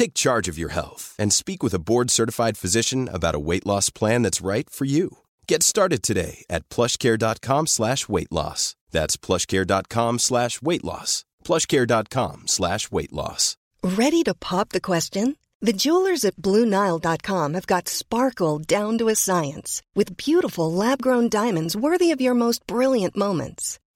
Take charge of your health and speak with a board-certified physician about a weight loss plan that's right for you. Get started today at plushcare.com slash weight loss. That's plushcare.com slash weight loss. plushcare.com slash weight loss. Ready to pop the question? The jewelers at BlueNile.com have got sparkle down to a science with beautiful lab-grown diamonds worthy of your most brilliant moments.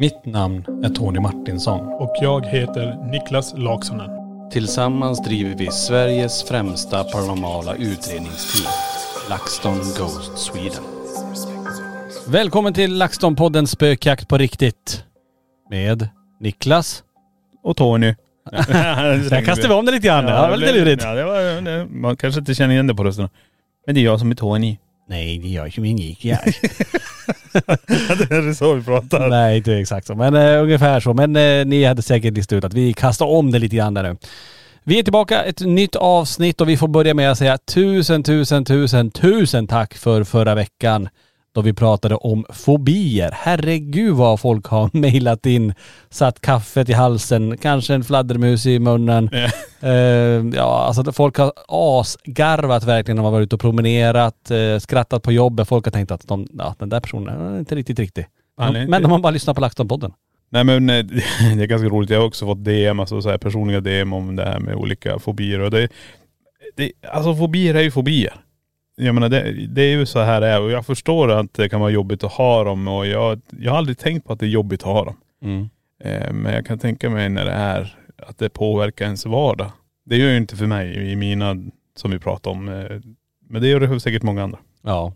Mitt namn är Tony Martinsson. Och jag heter Niklas Laksonen. Tillsammans driver vi Sveriges främsta paranormala utredningsteam. LaxTon Ghost Sweden. Välkommen till LaxTon-podden Spökjakt på riktigt. Med Niklas. Och Tony. Där kastade vi om det lite grann. Ja, det var lite lurigt. Ja, det var, det, man kanske inte känner igen det på rösterna. Men det är jag som är Tony. Nej, det är jag som är Niklas. det är så vi pratar. Nej, inte exakt så. Men uh, ungefär så. Men uh, ni hade säkert listat ut att vi kastar om det lite grann där nu. Vi är tillbaka, ett nytt avsnitt och vi får börja med att säga tusen, tusen, tusen, tusen tack för förra veckan då vi pratade om fobier. Herregud vad folk har mejlat in, satt kaffet i halsen, kanske en fladdermus i munnen. Eh, ja, alltså folk har asgarvat verkligen när man varit ute och promenerat, eh, skrattat på jobbet. Folk har tänkt att de, ja, den där personen är inte riktigt riktig. Men inte- de har bara lyssnat på LaxTon-podden. Nej men eh, det är ganska roligt. Jag har också fått DM, alltså så här personliga DM om det här med olika fobier. Och det, det, alltså fobier är ju fobier. Jag menar det, det är ju så här det är och jag förstår att det kan vara jobbigt att ha dem och jag, jag har aldrig tänkt på att det är jobbigt att ha dem. Eh, Men jag kan tänka mig när det är att det påverkar ens vardag. Det gör ju inte för mig i mina, som vi pratade om. eh, Men det gör det för säkert många andra. Ja.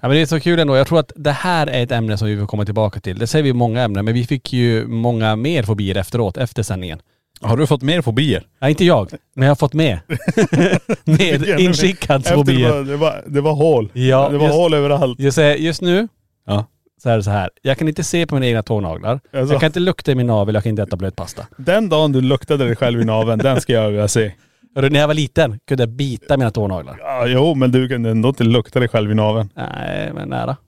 ja. men det är så kul ändå. Jag tror att det här är ett ämne som vi får komma tillbaka till. Det säger vi i många ämnen, men vi fick ju många mer fobier efteråt, efter sändningen. Har du fått mer fobier? Nej inte jag, men jag har fått med. med inskickad Efter det var, det, var, det var hål. Ja, det var just- hål överallt. Jag säger, just nu Ja. så är det så här. Jag kan inte se på mina egna tånaglar. Alltså. Jag kan inte lukta i min navel, jag kan inte äta blöt pasta. Den dagen du luktade dig själv i naveln, den ska jag vilja se. Hörru, När jag var liten kunde jag bita mina tånaglar. Ja, jo men du kan ändå inte lukta dig själv i naveln. Nej, men nära.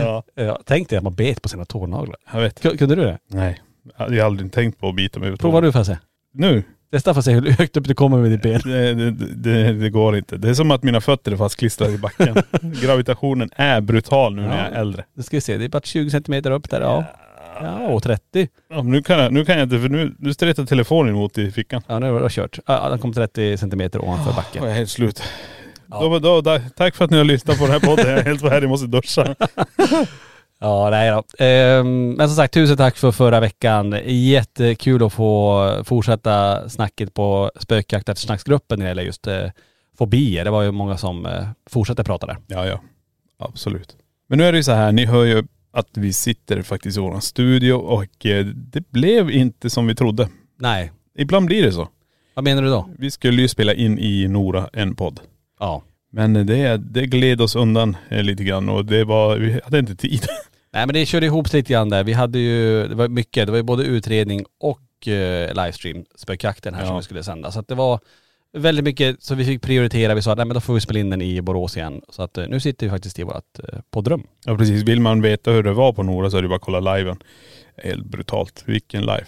Ja. Ja, tänk dig att man bet på sina tånaglar. Jag vet. Kunde du det? Nej. Jag har aldrig tänkt på att bita mig ut. Prova du för att se. Nu? Testa för att se hur högt upp du kommer med ditt ben. Det, det, det, det går inte. Det är som att mina fötter är fastklistrade i backen. Gravitationen är brutal nu när jag är äldre. Nu ska vi se, det är bara 20 centimeter upp där. Ja, ja och 30. Ja, men nu, kan jag, nu kan jag inte för nu, nu stretar telefonen emot i fickan. Ja, nu har jag kört. Ja, den kom 30 centimeter ovanför Jag backen. är helt slut. Då, då, då, tack för att ni har lyssnat på den här podden. Jag är helt färdig, måste duscha. Ja, nej då. Ehm, men som sagt, tusen tack för förra veckan. Jättekul att få fortsätta snacket på spökjakt efter snacksgruppen när det gäller just eh, fobier. Det var ju många som eh, fortsatte prata där. Ja, ja. Absolut. Men nu är det ju så här, ni hör ju att vi sitter faktiskt i våran studio och eh, det blev inte som vi trodde. Nej. Ibland blir det så. Vad menar du då? Vi skulle ju spela in i Nora en podd. Ja. Men det, det gled oss undan eh, lite grann och det var, vi hade inte tid. Nej men det körde ihop sig lite grann där. Vi hade ju, det var mycket, det var ju både utredning och eh, livestream, spökjakten här som Ja. vi skulle sända. Så att det var väldigt mycket så vi fick prioritera. Vi sa att nej men då får vi spela in den i Borås igen. Så att eh, nu sitter vi faktiskt i vårt eh, poddrum. Ja precis. Vill man veta hur det var på Nora så är det bara att kolla liven. Helt brutalt. Vilken live.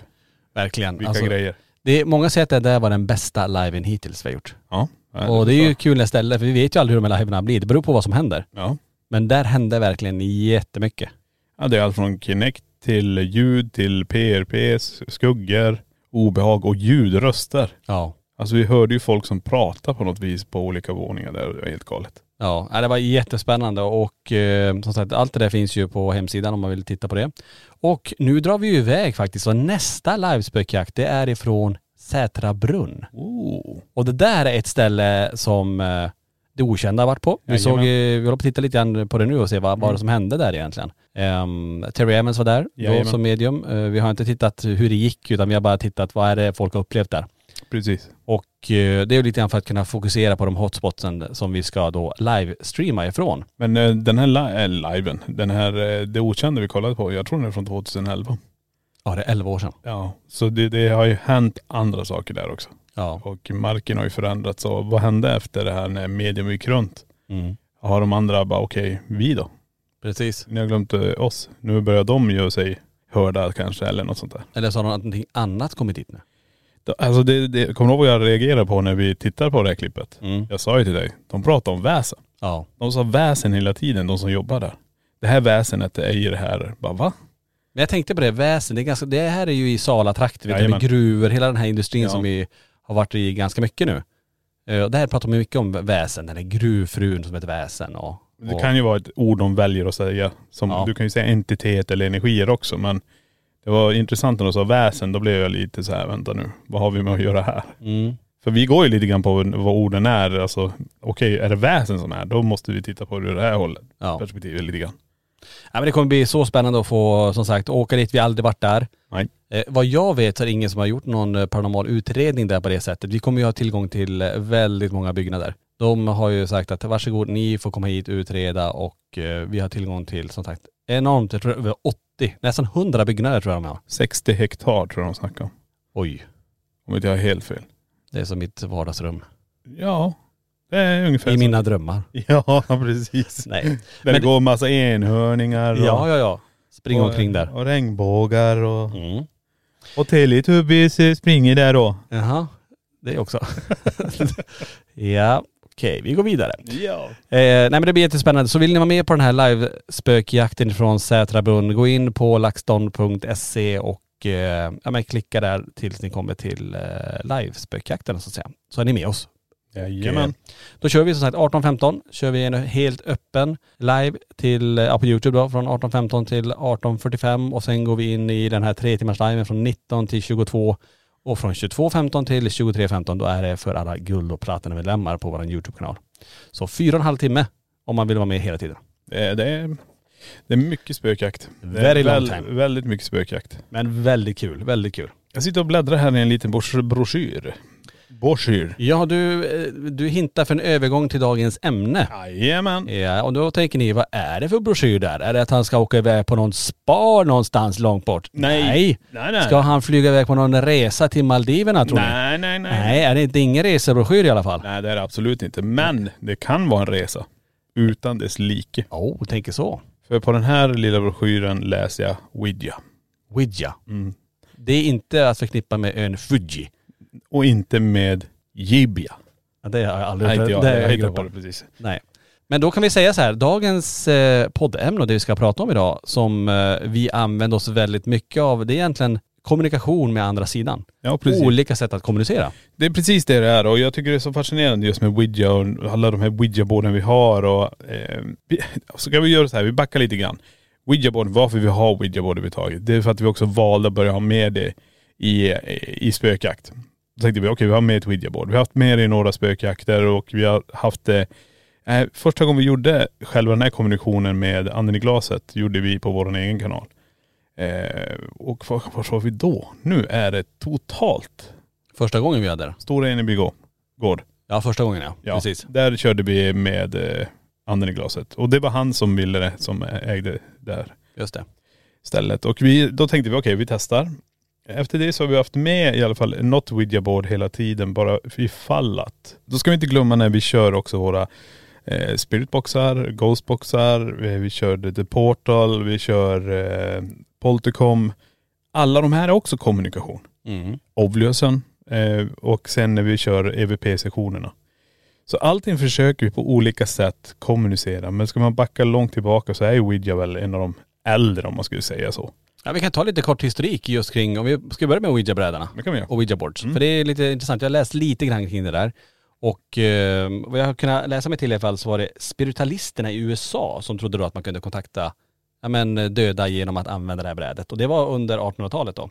Verkligen. Vilka Alltså, grejer. det många säger att det där var den bästa liven hittills vi har gjort. Ja. Ja, Och det är ju kul ställe för vi vet ju aldrig hur de här livearna blir. Det beror på vad som händer. Ja. Men där hände verkligen jättemycket. ja. Det är allt från Kinect till ljud till PRP, skuggor, obehag och ljudröster. Ja. Alltså vi hörde ju folk som pratade på något vis på olika våningar där. Det var helt galet. Ja, det var jättespännande och eh, som sagt allt det där finns ju på hemsidan om man vill titta på det. Och nu drar vi ju iväg faktiskt och nästa livespökjakt det är ifrån Sätra brunn. Oh. Och det där är ett ställe som eh, det okända har varit på. Vi såg, eh, vi håller på att titta lite grann på det nu och se vad, vad det som hände där egentligen. Um, Terry Evans var där då Jajamän. som medium. Eh, vi har inte tittat hur det gick utan vi har bara tittat vad är det folk har upplevt där. Precis. Och eh, det är ju lite grann för att kunna fokusera på de hotspotsen som vi ska då livestreama ifrån. Men eh, den här li- äh, liven, den här eh, Det Okända vi kollade på, jag tror den är från 2011. Ja det är 11 år sedan. Ja. Så det, det har ju hänt andra saker där också. Ja. Och marken har ju förändrats. Och vad hände efter det här när medium gick runt? Mm. Har de andra bara okej, vi då? Precis. Ni har glömt eh, oss. Nu börjar de göra sig hörda kanske eller något sånt där. Eller så har någonting annat kommit dit nu. Då- Alltså det, det, kommer du ihåg vad jag reagerade på när vi tittade på det här klippet? Mm. Jag sa ju till dig, de pratar om väsen. Ja. De sa väsen hela tiden, de som jobbar där. Det här väsenet är i det här, bara va? Men jag tänkte på det, väsen, det, är ganska, det här är ju i Sala-trakter, vet du, Jajamän. gruvor, hela den här industrin Ja. som vi har varit i ganska mycket nu. Eh, Och pratar man mycket om väsen, den där gruvfrun som heter väsen och.. Det och kan ju vara ett ord de väljer att säga. Som, Ja. Du kan ju säga entitet eller energier också men det var intressant när de sa väsen, då blev jag lite så här, vänta nu, vad har vi med att göra här? mm. För vi går ju lite grann på vad orden är. Alltså, okej, är det väsen som är, då måste vi titta på det ur det här hållet. Ja. Perspektivet lite grann. Ja. men det kommer bli så spännande att få, som sagt, åka dit. Vi har aldrig varit där. Nej. Eh, vad jag vet så är det ingen som har gjort någon eh, paranormal utredning där på det sättet. Vi kommer ju ha tillgång till eh, väldigt många byggnader. De har ju sagt att varsågod, ni får komma hit och utreda och eh, vi har tillgång till som sagt enormt, jag tror över 80, nästan 100 byggnader tror jag de har. 60 hektar tror jag de snackar om. Oj, Om inte jag har helt fel. det är som mitt vardagsrum. Ja, det är ungefär I så. mina drömmar. Ja, precis. Nej. Där Men- det går massa enhörningar och, Ja, ja, ja. Spring omkring där. och regnbågar och, Mm. och Teletubbies eh, springer där då. Jaha, det också. ja, okej, vi går vidare. Ja. Eh, nej men det blir jättespännande. Så vill ni vara med på den här live-spökjakten från Sätrabrunn, gå in på laxton.se och eh, ja, men klicka där tills ni kommer till eh, live-spökjakten så att säga. Så är ni med oss. Jajamän. Då kör vi som sagt 18.15, kör vi en helt öppen live till, ja, på Youtube då, från 18.15 till 18.45 och sen går vi in i den här tre timmars liven från 19 till 22 och från 22.15 till 23.15 då är det för alla guld och platinamedlemmar på vår Youtube-kanal. Så fyra och en halv timme om man vill vara med hela tiden. Det, är- det, är, det är mycket spökjakt. Very long time. Väldigt mycket spökjakt. Men väldigt kul, väldigt kul. Jag sitter och bläddrar här i en liten broschyr. Broschyr. Ja du, eh, du hintar för en övergång till dagens ämne. Jajamän. Ja, och då tänker ni, vad är det för broschyr där? Är det att han ska åka iväg på någon spa någonstans långt bort? Nej. Nej. Nej nej. Ska han flyga iväg på någon resa till Maldiverna tror ni? nej, nej, nej. Nej, är det inte ingen resebroschyr i alla fall? Nej det är det absolut inte. Men det kan vara en resa. Utan dess like. Oh, tänker så. För på den här lilla broschyren läser jag Ouija. Ouija. Mm. Det är inte att förknippa med ön Fuji. Och inte med Jibia. Ja, det har jag aldrig Nej inte jag. det har jag glömt på det precis. Nej. Men då kan vi säga så här, dagens eh, poddämne och det vi ska prata om idag som eh, vi använder oss väldigt mycket av, det är egentligen kommunikation med andra sidan. Ja precis. Olika sätt att kommunicera. Det är precis det det är och jag tycker det är så fascinerande just med Ouija och alla de här Ouija-borden vi har och eh, vi, så kan vi göra så här, vi backar lite grann. Ouija-borden, varför vi har Ouija-bord överhuvudtaget. Det är för att vi också valde att börja ha med det i, i spökjakt. Då tänkte vi, okej vi har med ett Ouija-bord. Vi har haft med det i några spökjakter och vi har haft det eh, Första gången vi gjorde själva den här kommunikationen med anden i glaset gjorde vi på vår egen kanal. Eh, och vad, vad sa vi då? Nu är det totalt Första gången vi hade det. Stora Eneby gå- gård. Ja, första gången ja. Ja, Precis. Där körde vi med eh, anden i glaset. Och det var han som ville det, som ägde det här Just det. stället. Och vi, då tänkte vi, okej vi testar. Efter det så har vi haft med i alla fall något Ouija-board hela tiden bara ifall att. Då ska vi inte glömma när vi kör också våra eh, spiritboxar, ghostboxar, eh, vi kör The Portal, vi kör eh, Poltercom. Alla de här är också kommunikation. Mm. Obliusen eh, och sen när vi kör EVP-sessionerna. Så allting försöker vi på olika sätt kommunicera. Men ska man backa långt tillbaka så är ju Ouija väl en av de äldre om man skulle säga så. Ja, vi kan ta lite kort historik just kring, om vi ska börja med Ouija-brädorna Det kan vi göra. och Ouija-boards. Mm. För det är lite intressant. Jag har läst lite grann kring det där. Och eh, vad jag har kunnat läsa mig till i alla fall så var det spiritualisterna i USA som trodde då att man kunde kontakta ja, men, döda genom att använda det här brädet. Och det var under 1800-talet då.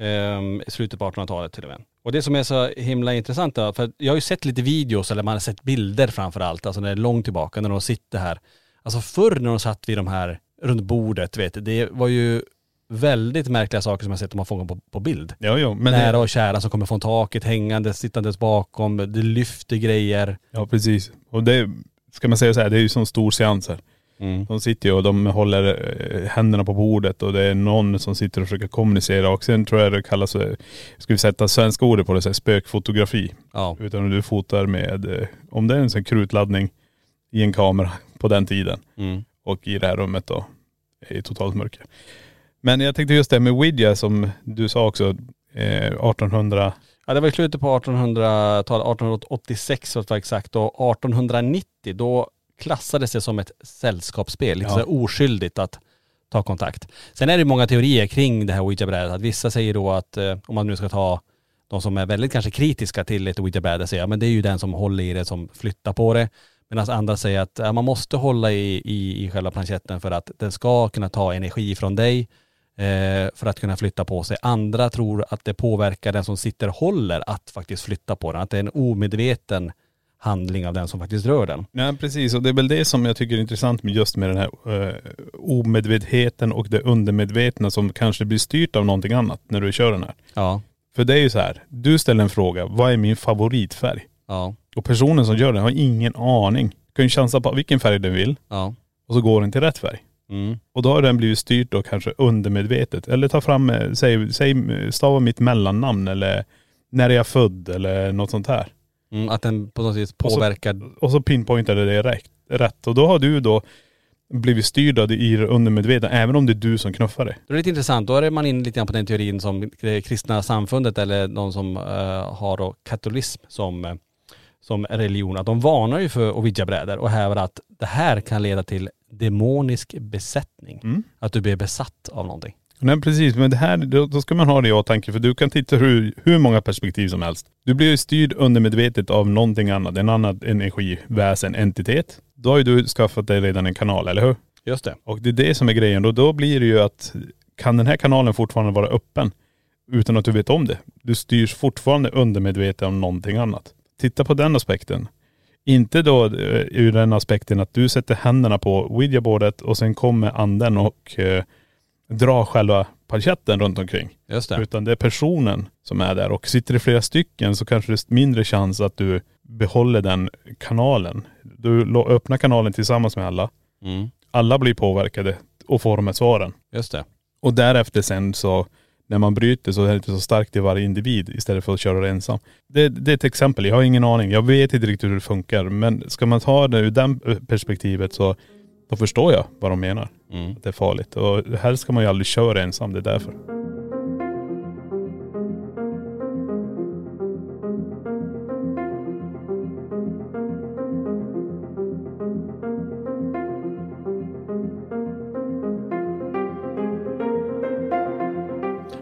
Ehm, slutet på 1800-talet till och med. Och det som är så himla intressant då, för jag har ju sett lite videos eller man har sett bilder framför allt, alltså när det är långt tillbaka när de sitter här. Alltså förr när de satt vid de här runt bordet, vet det var ju väldigt märkliga saker som jag sett de har fångat på, på bild. Ja, ja. Men Nära och kära som kommer från taket, hängandes, sittandes bakom, det lyfter grejer. ja precis. Och det, ska man säga så här, det är ju som stor seans här. Mm. De sitter ju och de håller eh, händerna på bordet och det är någon som sitter och försöker kommunicera och sen tror jag det kallas, eh, ska vi sätta svenska ordet på det, så här, spökfotografi. Ja. Utan du fotar med, eh, om det är en sån krutladdning i en kamera på den tiden Mm. Och i det här rummet då det totalt mörker. Men jag tänkte just det med Ouija som du sa också, eh, 1800, Ja det var i slutet på 1800-talet, 1886 för att vara exakt och 1890 då klassades det som ett sällskapsspel, lite Ja. så oskyldigt att ta kontakt. Sen är det många teorier kring det här ouija-brädet, att vissa säger då att eh, om man nu ska ta de som är väldigt kanske kritiska till ett ouija-bräde säger ja men det är ju den som håller i det som flyttar på det. Medan andra säger att ja, man måste hålla i, i, i själva planchetten för att den ska kunna ta energi från dig eh, för att kunna flytta på sig. Andra tror att det påverkar den som sitter och håller att faktiskt flytta på den. Att det är en omedveten handling av den som faktiskt rör den. Nej precis och det är väl det som jag tycker är intressant med just med den här eh, omedvetenheten och det undermedvetna som kanske blir styrt av någonting annat när du kör den här. Ja, För det är ju så här, du ställer en fråga, vad är min favoritfärg? Ja, Och personen som gör den har ingen aning. Kan ju chansa på vilken färg den vill ja. och så går den till rätt färg. Mm. Och då har den blivit styrt då kanske undermedvetet. Eller ta fram, eh, säg, säg stava mitt mellannamn eller när är jag född eller något sånt här. Mm, att den på något vis Och så- påverkar. Och så pinpointade det rätt. rätt. Och då har du då blivit styrd av det i det undermedvetna, även om det är du som knuffar det. Det är lite intressant, då är man inne lite grann på den teorin som det kristna samfundet eller de som eh, har då katolism som, eh, som religion, att de varnar ju för ouija-brädor och hävdar att det här kan leda till demonisk besättning. Mm. Att du blir besatt av någonting. Nej precis, men det här, då, då ska man ha det i åtanke för du kan titta hur, hur många perspektiv som helst. Du blir ju styrd undermedvetet av någonting annat, en annan energi, väsen, entitet. Då har ju du skaffat dig redan en kanal, eller hur? Just det. Och det är det som är grejen. Då, då blir det ju att, kan den här kanalen fortfarande vara öppen utan att du vet om det? Du styrs fortfarande undermedvetet av någonting annat. Titta på den aspekten. Inte då eh, ur den aspekten att du sätter händerna på ouija-bordet och sen kommer anden och eh, drar själva paljetten runt omkring. Just det. Utan det är personen som är där och sitter det flera stycken så kanske det är mindre chans att du behåller den kanalen. Du öppnar kanalen tillsammans med alla. Mm. Alla blir påverkade och får de här svaren. Just det. Och därefter sen så, när man bryter så är det inte så starkt i varje individ istället för att köra det ensam. Det, det är ett exempel, jag har ingen aning. Jag vet inte riktigt hur det funkar. Men ska man ta det ur den perspektivet så, då förstår jag vad de menar. Mm. Att det är farligt. Och här ska man ju aldrig köra ensam, det är därför.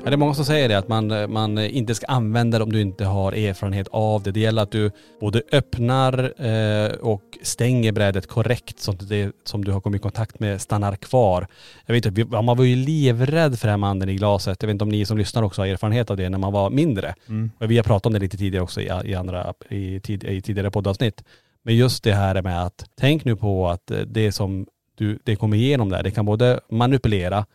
Ja, det är många som säger det, att man, man inte ska använda det om du inte har erfarenhet av det. Det gäller att du både öppnar eh, och stänger brädet korrekt så att det som du har kommit i kontakt med stannar kvar. Jag vet inte, man var ju livrädd för det här med anden i glaset. Jag vet inte om ni som lyssnar också har erfarenhet av det när man var mindre. Och vi har pratat om det lite tidigare också i, i, andra, i, tid, i tidigare poddavsnitt. Men just det här med att, tänk nu på att eh, det som du, det kommer igenom där, det kan både manipulera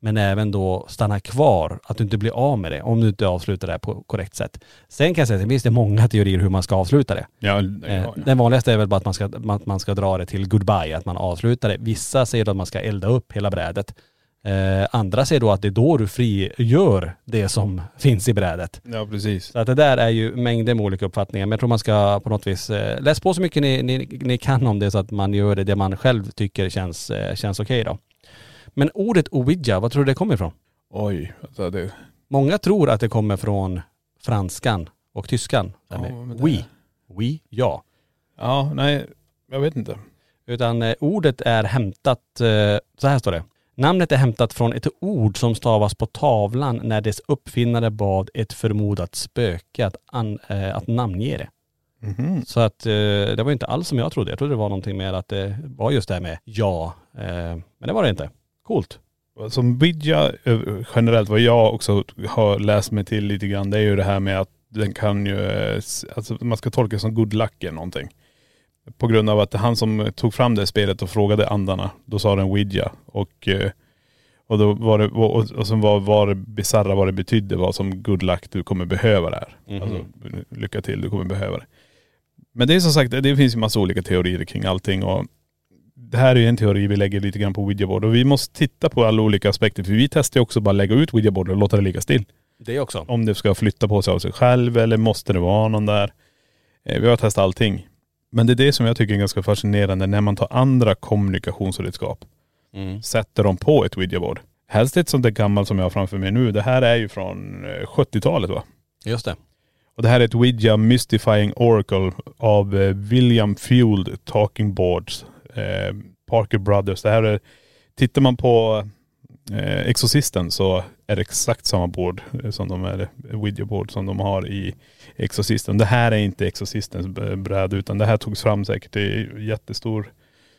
men även då stanna kvar, att du inte blir av med det om du inte avslutar det här på korrekt sätt. Sen kan jag säga att det finns det många teorier hur man ska avsluta det. Ja, Eh, ja, Den vanligaste är väl bara att man ska, man, man ska dra det till goodbye, att man avslutar det. Vissa säger att man ska elda upp hela brädet. Eh, andra säger då att det är då du frigör det som finns i brädet. Ja precis. Så att det där är ju mängder med olika uppfattningar. Men jag tror man ska på något vis eh, läs på så mycket ni, ni, ni kan om det så att man gör det, det man själv tycker känns, eh, känns okej då. Men ordet ouija, vad tror du det kommer ifrån? Oj, alltså det, Många tror att det kommer från franskan och tyskan. Ja, det- oui. Oui, ja. ja nej, jag vet inte. Utan eh, ordet är hämtat, eh, så här står det. Namnet är hämtat från ett ord som stavas på tavlan när dess uppfinnare bad ett förmodat spöke att, an, eh, att namnge det. Mhm. Så att eh, det var inte alls som jag trodde. Jag trodde det var någonting med att det var just det här med ja. Eh, men det var det inte. Coolt. Som Ouija eh, generellt, vad jag också har läst mig till lite grann, det är ju det här med att den kan ju, eh, alltså man ska tolka det som good luck eller någonting. På grund av att han som tog fram det spelet och frågade andarna, då sa den Ouija. Och, eh, och då var det, och, och sen var, var det bisarra vad det betydde var som good luck, du kommer behöva det här. Mhm. Alltså lycka till, du kommer behöva det. Men det är som sagt, det finns ju massa olika teorier kring allting och det här är ju en teori vi lägger lite grann på Ouija-board och vi måste titta på alla olika aspekter för vi testar ju också bara lägga ut Ouija-board och låta det ligga still. Det också. Om det ska flytta på sig av sig själv eller måste det vara någon där. Eh, Vi har testat allting. Men det är det som jag tycker är ganska fascinerande när man tar andra kommunikationsredskap, Mm. sätter dem på ett Ouija-board. Helst ett sånt där gammalt som jag har framför mig nu. Det här är ju från eh, 70-talet va? Just det. Och det här är ett Ouija Mystifying Oracle av eh, William Field Talking Boards. Eh, Parker Brothers. Det här är, tittar man på eh, Exorcisten så är det exakt samma board eh, som de är, Ouija board som de har i Exorcisten. Det här är inte Exorcistens bräd utan det här togs fram säkert i jättestor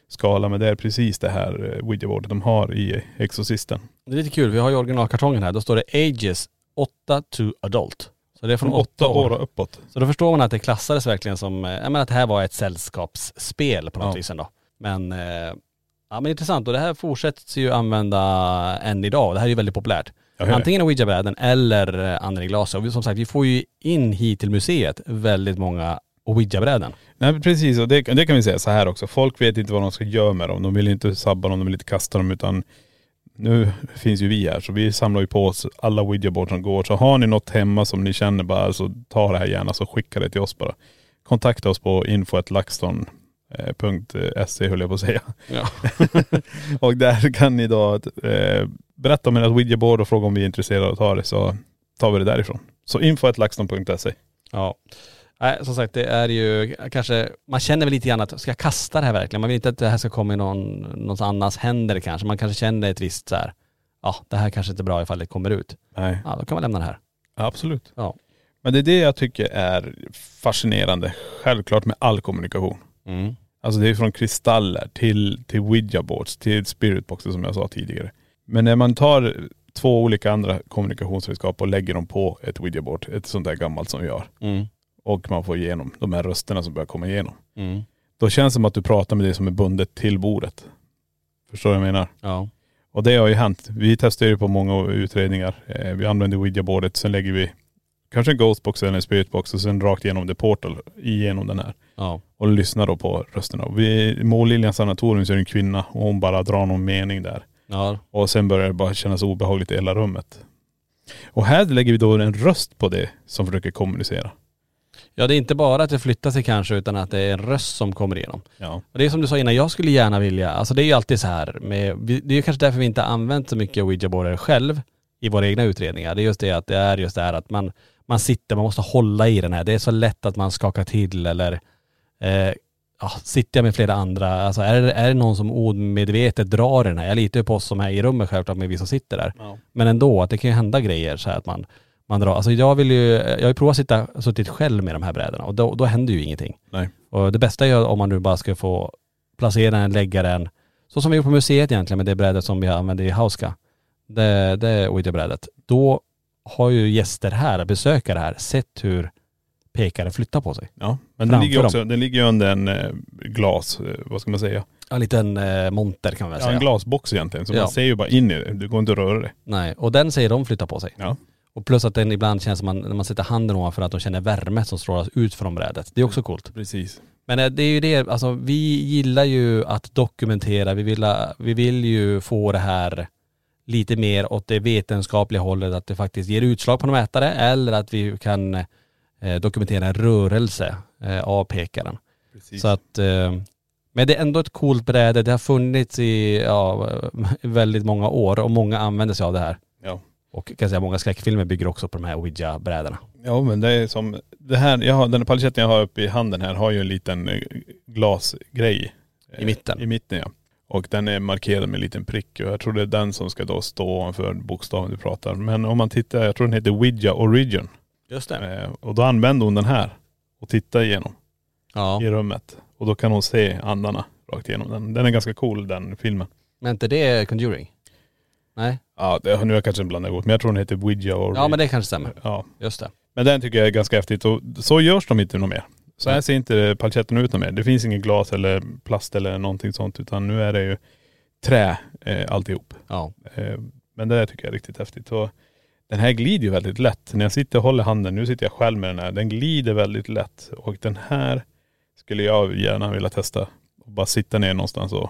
skala men det är precis det här eh, Ouija boardet de har i Exorcisten. Det är lite kul. Vi har ju originalkartongen här. Då står det ages 8 to adult. Så det är från Från åtta år och uppåt. Så då förstår man att det klassades verkligen som, jag menar att det här var ett sällskapsspel på något Ja. vis ändå. Men, eh, ja men intressant och det här fortsätts ju använda än idag. Det här är ju väldigt populärt. Antingen ouija-bräden eller eh, andra glas. Och vi- som sagt, vi får ju in hit till museet väldigt många ouija-bräden. Nej precis, och det, det kan vi säga så här också. Folk vet inte vad de ska göra med dem. De vill inte sabba dem, de vill inte kasta dem utan nu finns ju vi här så vi samlar ju på oss alla ouija-board som går. Så har ni något hemma som ni känner bara så ta det här gärna så skicka det till oss bara. Kontakta oss på info.laxton.se höll jag på att säga. Ja. och där kan ni då eh, berätta om ert ouija-board och fråga om vi är intresserade av att ta det så tar vi det därifrån. Så info.laxton.se. Ja. Nej, som sagt det är ju kanske, man känner väl lite grann att, ska jag kasta det här verkligen? Man vill inte att det här ska komma i någon, någon annans händer kanske. Man kanske känner ett visst så här, ja det här kanske inte är bra ifall det kommer ut. Nej. Ja då kan man lämna det här. Absolut. Ja. Men det är det jag tycker är fascinerande. Självklart med all kommunikation. Mm. Alltså det är från kristaller till, till ouija boards, till spiritboxer som jag sa tidigare. Men när man tar två olika andra kommunikationsredskap och lägger dem på ett ouija board, ett sånt där gammalt som vi har. Mm. Och man får igenom de här rösterna som börjar komma igenom. Mm. Då känns det som att du pratar med det som är bundet till bordet. Förstår du vad jag menar? Ja. Och det har ju hänt. Vi testar ju på många utredningar. Eh, vi använder ouija-bordet, sen lägger vi kanske en ghostbox eller en spiritbox och sen rakt igenom the portal, igenom den här. Ja. Och lyssnar då på rösterna. Och vi, I Målliljans sanatorium så är det en kvinna och hon bara drar någon mening där. Ja. Och sen börjar det bara kännas obehagligt i hela rummet. Och här lägger vi då en röst på det som försöker kommunicera. Ja det är inte bara att det flyttar sig kanske utan att det är en röst som kommer igenom. Ja. Och det är som du sa innan, jag skulle gärna vilja, alltså det är ju alltid så här med, det är ju kanske därför vi inte har använt så mycket ouija-boardar själv i våra egna utredningar. Det är just det att det är just det här att man, man sitter, man måste hålla i den här. Det är så lätt att man skakar till eller eh, ja, sitter jag med flera andra, alltså är det, är det någon som omedvetet drar den här? Jag litar ju på oss som är i rummet självklart med vi som sitter där. Ja. Men ändå, att det kan ju hända grejer så här att man, man drar. Alltså jag vill ju, jag har ju provat att sitta, suttit själv med de här brädorna och då, då händer ju ingenting. Nej. Och det bästa är ju om man nu bara ska få placera den, lägga den, så som vi gjorde på museet egentligen med det brädet som vi använde i Hauska. Det, det ouija-brädet. Då har ju gäster här, besökare här, sett hur pekare flyttar på sig. Ja. Men den ligger, dem. också, den ligger ju under en eh, glas, eh, vad ska man säga? Ja, en liten eh, monter kan man väl Ja, säga. en glasbox egentligen. Så Ja. man ser ju bara in i det. Du går inte att röra det. Nej, och den säger de flyttar på sig. Ja. Och plus att den ibland känns som man, när man sätter handen ovanför att de känner värme som strålas ut från brädet. Det är också coolt. Precis. Men eh, det är ju det, alltså vi gillar ju att dokumentera, vi vill, vi vill ju få det här lite mer åt det vetenskapliga hållet, att det faktiskt ger utslag på en mätare eller att vi kan eh, dokumentera en rörelse eh, av pekaren. Precis. Så att, eh, men det är ändå ett coolt bräde. Det har funnits i ja, väldigt många år och många använder sig av det här. ja. Och kan säga många skräckfilmer bygger också på de här ouija-brädorna. Ja men det är som, det här, jag har, den paletten jag har uppe i handen här har ju en liten eh, glasgrej. eh, I mitten. I mitten ja. Och den är markerad med en liten prick och jag tror det är den som ska då stå ovanför bokstaven du pratar. Men om man tittar, jag tror den heter Ouija Origin. Just det. Eh, och då använder hon den här och tittar igenom Ja. i rummet. Och då kan hon se andarna rakt igenom den. Den är ganska cool den filmen. Men inte det Conjuring? Nej? Ja, det, nu har jag kanske blandat ihop men jag tror den heter Ouija Origin. Ja men det kanske stämmer. Ja. Just det. Men den tycker jag är ganska häftigt och så görs de inte något mer. Så här ser inte paljetten ut något mer. Det finns inget glas eller plast eller någonting sånt utan nu är det ju trä eh, alltihop. Ja. Eh, men det där tycker jag är riktigt häftigt. Och den här glider ju väldigt lätt. När jag sitter och håller handen, nu sitter jag själv med den här, den glider väldigt lätt. Och den här skulle jag gärna vilja testa. Och bara sitta ner någonstans och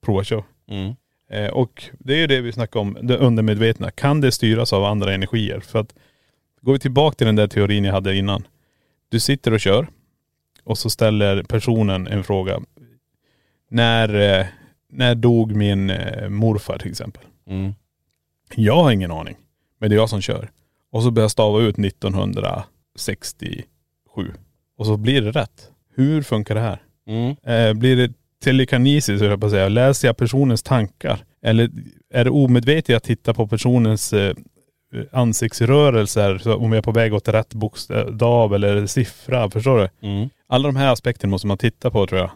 prova köra. Mm. Eh, och det är ju det vi snackar om, det undermedvetna. Kan det styras av andra energier? För att går vi tillbaka till den där teorin jag hade innan. Du sitter och kör och så ställer personen en fråga. När, eh, när dog min eh, morfar till exempel? Mm. Jag har ingen aning. Men det är jag som kör. Och så börjar jag stava ut 1967. Och så blir det rätt. Hur funkar det här? Mm. Eh, blir det telekinesis, höll jag på att säga. Läser jag personens tankar? Eller är det omedvetet att titta på personens eh, ansiktsrörelser, så om jag är på väg åt rätt bokstav eller siffra, förstår du? Mm. Alla de här aspekterna måste man titta på tror jag.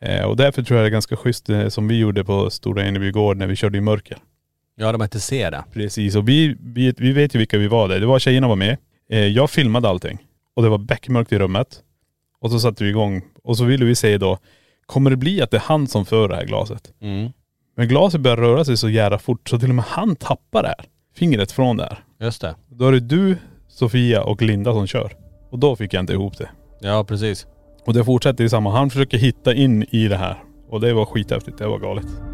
Eh, och därför tror jag det är ganska schysst eh, som vi gjorde på Stora Eneby gård när vi körde i mörker. Ja de inte ser det. Precis, och vi, vi, vi vet ju vilka vi var där. Det var tjejerna var med. Eh, jag filmade allting. Och det var beckmörkt i rummet. Och så satte vi igång. Och så ville vi se då, kommer det bli att det är han som för det här glaset? Mm. Men glaset börjar röra sig så jävla fort så till och med han tappar det här. Fingret från det här. Just det. Då är det du, Sofia och Linda som kör. Och då fick jag inte ihop det. Ja precis. Och det fortsätter i samma. Han försöker hitta in i det här. Och det var skithäftigt. Det var galet.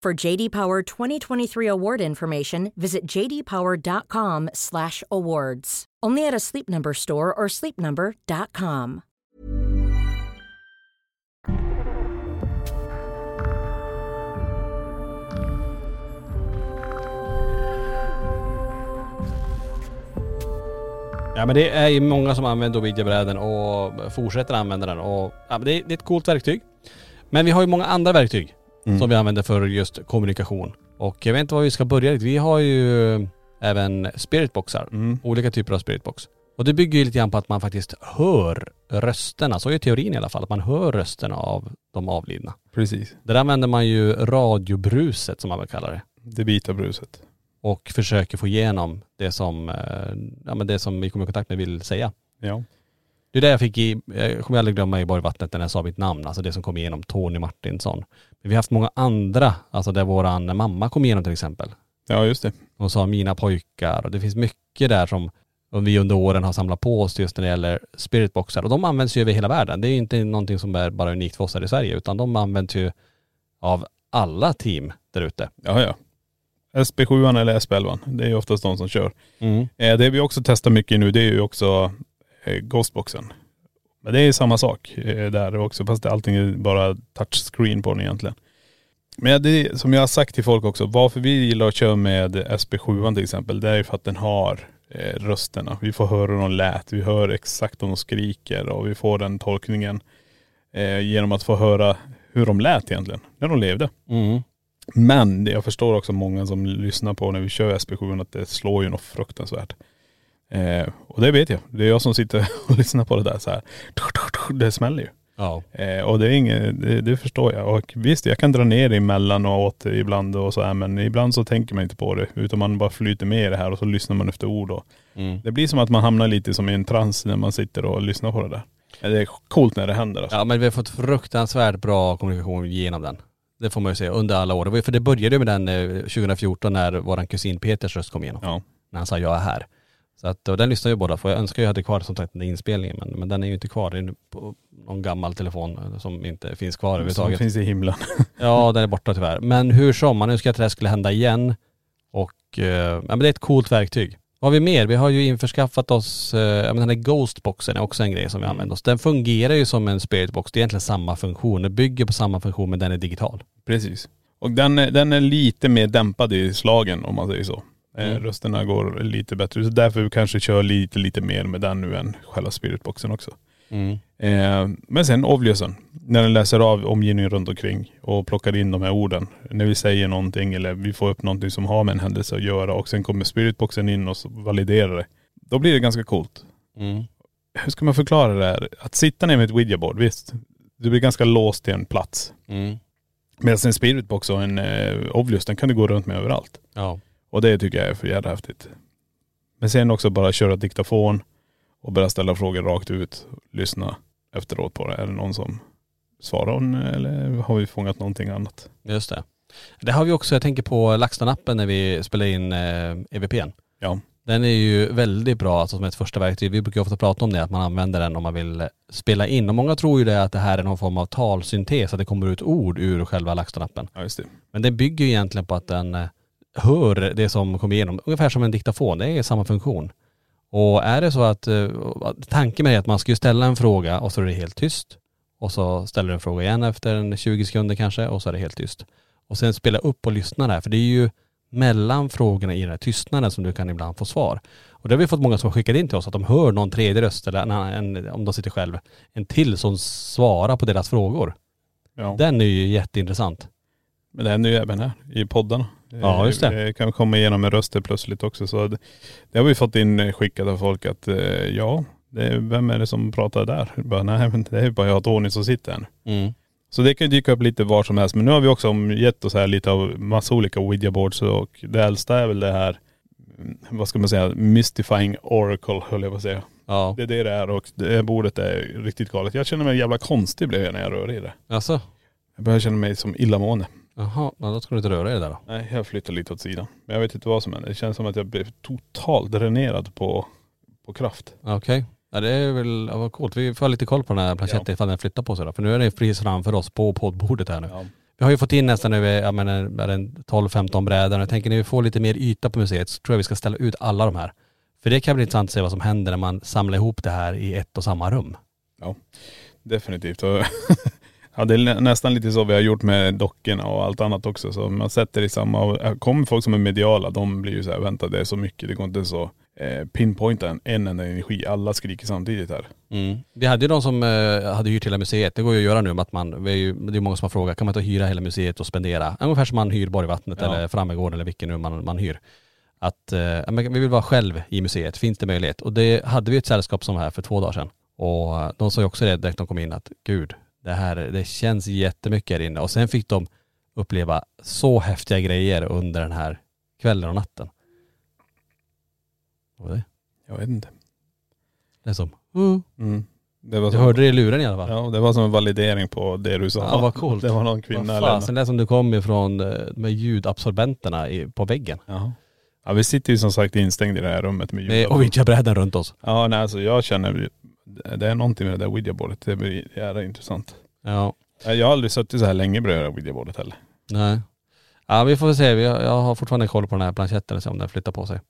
For JD Power 2023 award information, visit jdpower.com/awards. Only at a Sleep Number store or sleepnumber.com. Ja men det är ju många som använder Ovidia bräden och fortsätter använda den och ja, men det, är, det är ett coolt verktyg. Men vi har ju många andra verktyg som vi använder för just kommunikation. Och jag vet inte var vi ska börja. Vi har ju även spiritboxar. Mm. Olika typer av spiritbox. Och det bygger ju lite grann på att man faktiskt hör rösterna. Så är teorin i alla fall. Att man hör rösterna av de avlidna. Precis. Där använder man ju radiobruset som man väl kallar det. Det vita bruset. Och försöker få igenom det som, eh, ja, men det som vi kommer i kontakt med vill säga. Ja. Det är det jag fick i, jag kommer aldrig glömma i Borgvattnet när jag sa mitt namn, alltså det som kom igenom Tony Martinsson. Men vi har haft många andra, alltså där våran mamma kom igenom till exempel. Ja just det. Hon sa mina pojkar och det finns mycket där som vi under åren har samlat på oss just när det gäller spiritboxar. Och de används ju över hela världen. Det är ju inte någonting som är bara unikt för oss här i Sverige utan de används ju av alla team där ute. Ja ja. SB7 eller SB11. Det är ju oftast de som kör. Eh, det vi också testar mycket nu det är ju också eh, Ghostboxen. Ja, Det är samma sak eh, där också fast det- allting är bara touchscreen på den egentligen. Men det är, som jag har sagt till folk också, varför vi gillar att köra med SP7 till exempel, det är ju för att den har eh, rösterna. Vi får höra hur de lät, vi hör exakt om de skriker och vi får den tolkningen eh, genom att få höra hur de lät egentligen, när de levde. Mm. Men jag förstår också många som lyssnar på när vi kör SP7 att det slår ju något fruktansvärt. Eh, och det vet jag. Det är jag som sitter och lyssnar på det där så här. Det smäller ju. Ja. Eh, och det är inget, det, det förstår jag. Och visst, jag kan dra ner emellanåt ibland och så här, men ibland så tänker man inte på det. Utan man bara flyter med i det här och så lyssnar man efter ord. Och Mm. det blir som att man hamnar lite som i en trans när man sitter och lyssnar på det där. Eh, Det är coolt när det händer alltså. Ja men vi har fått fruktansvärt bra kommunikation genom den. Det får man ju säga under alla år. Det För det började ju med den eh, 2014 när våran kusin Peters röst kom igenom. Ja. När han sa jag är här. Så att, och den lyssnar ju båda på. Jag önskar jag hade kvar som sagt den inspelningen men, men den är ju inte kvar. Den är på någon gammal telefon eh, som inte finns kvar Som överhuvudtaget. finns i himlen. Ja den är borta tyvärr. Men hur som, man önskar att det här skulle hända igen. Och eh, ja, men det är ett coolt verktyg. Vad har vi mer? Vi har ju införskaffat oss, eh, ja, men den här Ghostboxen är också en grej som vi använder oss. Den fungerar ju som en spiritbox. Det är egentligen samma funktion. Den bygger på samma funktion men den är digital. Precis. Och den är, den är lite mer dämpad i slagen om man säger så. Eh, Mm. Rösterna går lite bättre. Så därför vi kanske kör lite, lite mer med den nu än själva spiritboxen också. Eh, men sen Ovliusen, när den läser av omgivningen runt omkring och plockar in de här orden. När vi säger någonting eller vi får upp någonting som har med en händelse att göra och sen kommer spiritboxen in och validerar det. Då blir det ganska coolt. Mm. Hur ska man förklara det här? Att sitta ner med ett widgetboard, visst. Du blir ganska låst till en plats. Mm. Medan en spiritbox och en eh, Ovlius, den kan du gå runt med överallt. Ja. Och det tycker jag är för jävla häftigt. Men sen också bara köra diktafon och börja ställa frågor rakt ut. Lyssna efteråt på det. Är det någon som svarar hon eller har vi fångat någonting annat? Just det. Det har vi också, jag tänker på LaxTon-appen när vi spelar in eh, EVPn. Ja. Den är ju väldigt bra alltså som ett första verktyg. Vi brukar ofta prata om det, att man använder den om man vill eh, spela in. Och många tror ju det att det här är någon form av talsyntes, att det kommer ut ord ur själva LaxTon-appen. Ja just det. Men det bygger ju egentligen på att den eh, hör det som kommer igenom, ungefär som en diktafon. Det är samma funktion. Och är det så att, eh, tanken med det är att man ska ju ställa en fråga och så är det helt tyst. Och så ställer du en fråga igen efter en 20 sekunder kanske och så är det helt tyst. Och sen spela upp och lyssna där, för det är ju mellan frågorna i den här tystnaden som du kan ibland få svar. Och det har vi fått många som skickar in till oss, att de hör någon tredje röst eller en, en, om de sitter själv, en till som svarar på deras frågor. Ja. Den är ju jätteintressant. Men det händer ju även här i poddarna. Ja, just det. Det kan komma igenom med röster plötsligt också. Så det, det har vi fått in eh, skickat av folk att eh, ja, det vem är det som pratar där? Bara, nej men det är bara jag och Tony som sitter här. Mm. Så det kan dyka upp lite var som helst. Men nu har vi också gett oss här lite av massa olika Ouija boards och det äldsta är väl det här, mm, vad ska man säga, Mystifying Oracle höll jag på att säga. Ja. Det är det det är och det bordet är riktigt galet. Jag känner mig jävla konstig blev jag när jag rör i det. Alltså? Jag börjar känna mig som illamående. Jaha, ja, då ska du inte röra dig där då. Nej, jag flyttar lite åt sidan. Men jag vet inte vad som händer. Det känns som att jag blev totalt dränerad på, på kraft. Okej. Ja det är väl, ja, vad coolt. Vi får ha lite koll på den här planchetten Ja. ifall den flyttar på sig då. För nu är den precis framför oss på poddbordet här nu. Ja. Vi har ju fått in nästan över, jag menar, är det en 12-15 brädor. Jag tänker när vi får lite mer yta på museet så tror jag vi ska ställa ut alla de här. För det kan bli intressant att se vad som händer när man samlar ihop det här i ett och samma rum. Definitivt. Och ja, det är nä- nästan lite så vi har gjort med dockorna och allt annat också. Så man sätter i samma, kommer folk som är mediala, de blir ju så här, vänta det är så mycket, det går inte så eh, pinpointa en, en enda energi. Alla skriker samtidigt här. Vi hade ju de som eh, hade hyrt hela museet. Det går ju att göra nu med att man, vi är ju, det är många som har frågat, kan man inte hyra hela museet och spendera? Ungefär som man hyr Borgvattnet Ja. eller Frammegården eller vilken nu man, man hyr. Att eh, vi vill vara själv i museet, finns det möjlighet? Och det hade vi ett sällskap som här för två dagar sedan. Och eh, de sa ju också det direkt de kom in att gud, det här, det känns jättemycket här inne. Och sen fick de uppleva så häftiga grejer under den här kvällen och natten. Vad var det? Jag vet inte. Det är som, uh. Mm. Det var Du som, hörde det i luren i alla fall. Ja, det var som en validering på det du sa. Ja, vad coolt. Det var någon kvinna eller fasen, det är som du kom ifrån eh, med ljudabsorbenterna i, på väggen. Jaha. Ja vi sitter ju som sagt instängda i det här rummet med Med ljud. ouija-brädan runt oss. Ja nej alltså jag känner, det är någonting med det där ouija-bordet. Det blir jävla intressant. Ja. Jag har aldrig suttit så här länge bredvid det här ouija-bordet heller. Nej. Ja vi får väl se, jag har fortfarande koll på den här planchetten och se om den flyttar på sig.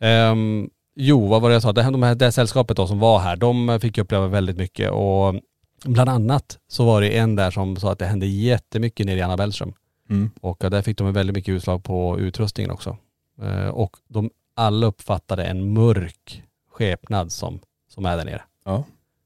Ehm, Jo, vad var det jag sa? Det, här, de här, det här sällskapet då som var här, de fick uppleva väldigt mycket och bland annat så var det en där som sa att det hände jättemycket nere i Anna Bellström. Mm. Och där fick de väldigt mycket utslag på utrustningen också. Eh, Och de alla uppfattade en mörk skepnad som, som är där nere. Ja.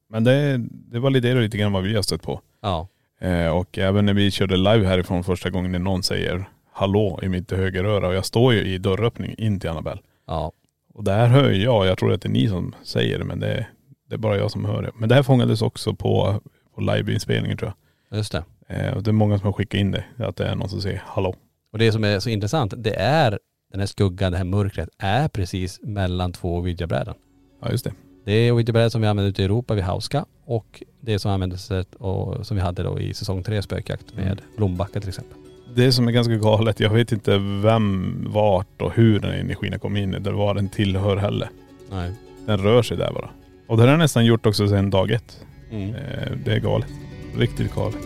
Men det, det validerar lite grann vad vi har stött på. Ja. Eh, och även när vi körde live härifrån första gången när någon säger hallå i mitt högeröra och jag står ju i dörröppning in till Annabelle. Ja. Och det här hör jag, jag tror att det är ni som säger det men det, det är bara jag som hör det. Men det här fångades också på, på liveinspelningen tror Just det. jag. Eh, och det är många som har skickat in det, att det är någon som säger hallå. Och det som är så intressant, det är den här skuggan, det här mörkret, är precis mellan två ouija-bräden. Ja just det. Det är ouija-brädet som vi använder ute i Europa vid Hauska och det som användes och som vi hade då i säsong tre spökjakt med Mm. Blombacka till exempel. Det som är ganska galet, jag vet inte vem, vart och hur den energin kommit in, eller vad den tillhör heller. Nej. Den rör sig där bara. Och det har den nästan gjort också sedan dag ett. Mm. Eh, det är galet. Riktigt galet.